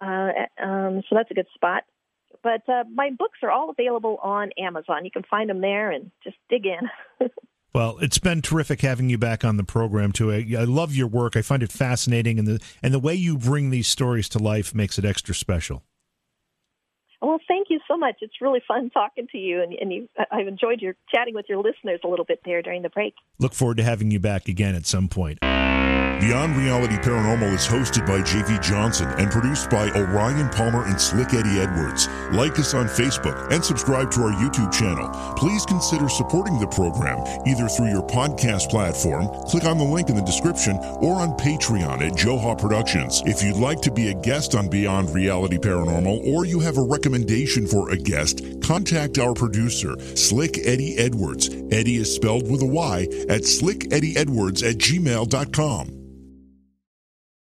Uh, um, so that's a good spot. But uh, my books are all available on Amazon. You can find them there and just dig in. Well, it's been terrific having you back on the program too. I, I, love your work. I find it fascinating, and the and the way you bring these stories to life makes it extra special. Well, thank you so much. It's really fun talking to you, and, and you, I've enjoyed your chatting with your listeners a little bit there during the break. Look forward to having you back again at some point. Beyond Reality Paranormal is hosted by JV Johnson and produced by Orion Palmer and Slick Eddie Edwards. Like us on Facebook and subscribe to our YouTube channel. Please consider supporting the program either through your podcast platform, click on the link in the description, or on Patreon at Joha Productions. If you'd like to be a guest on Beyond Reality Paranormal or you have a recommendation for a guest, contact our producer, Slick Eddie Edwards. Eddie is spelled with a Y at slickeddieedwards at gmail.com.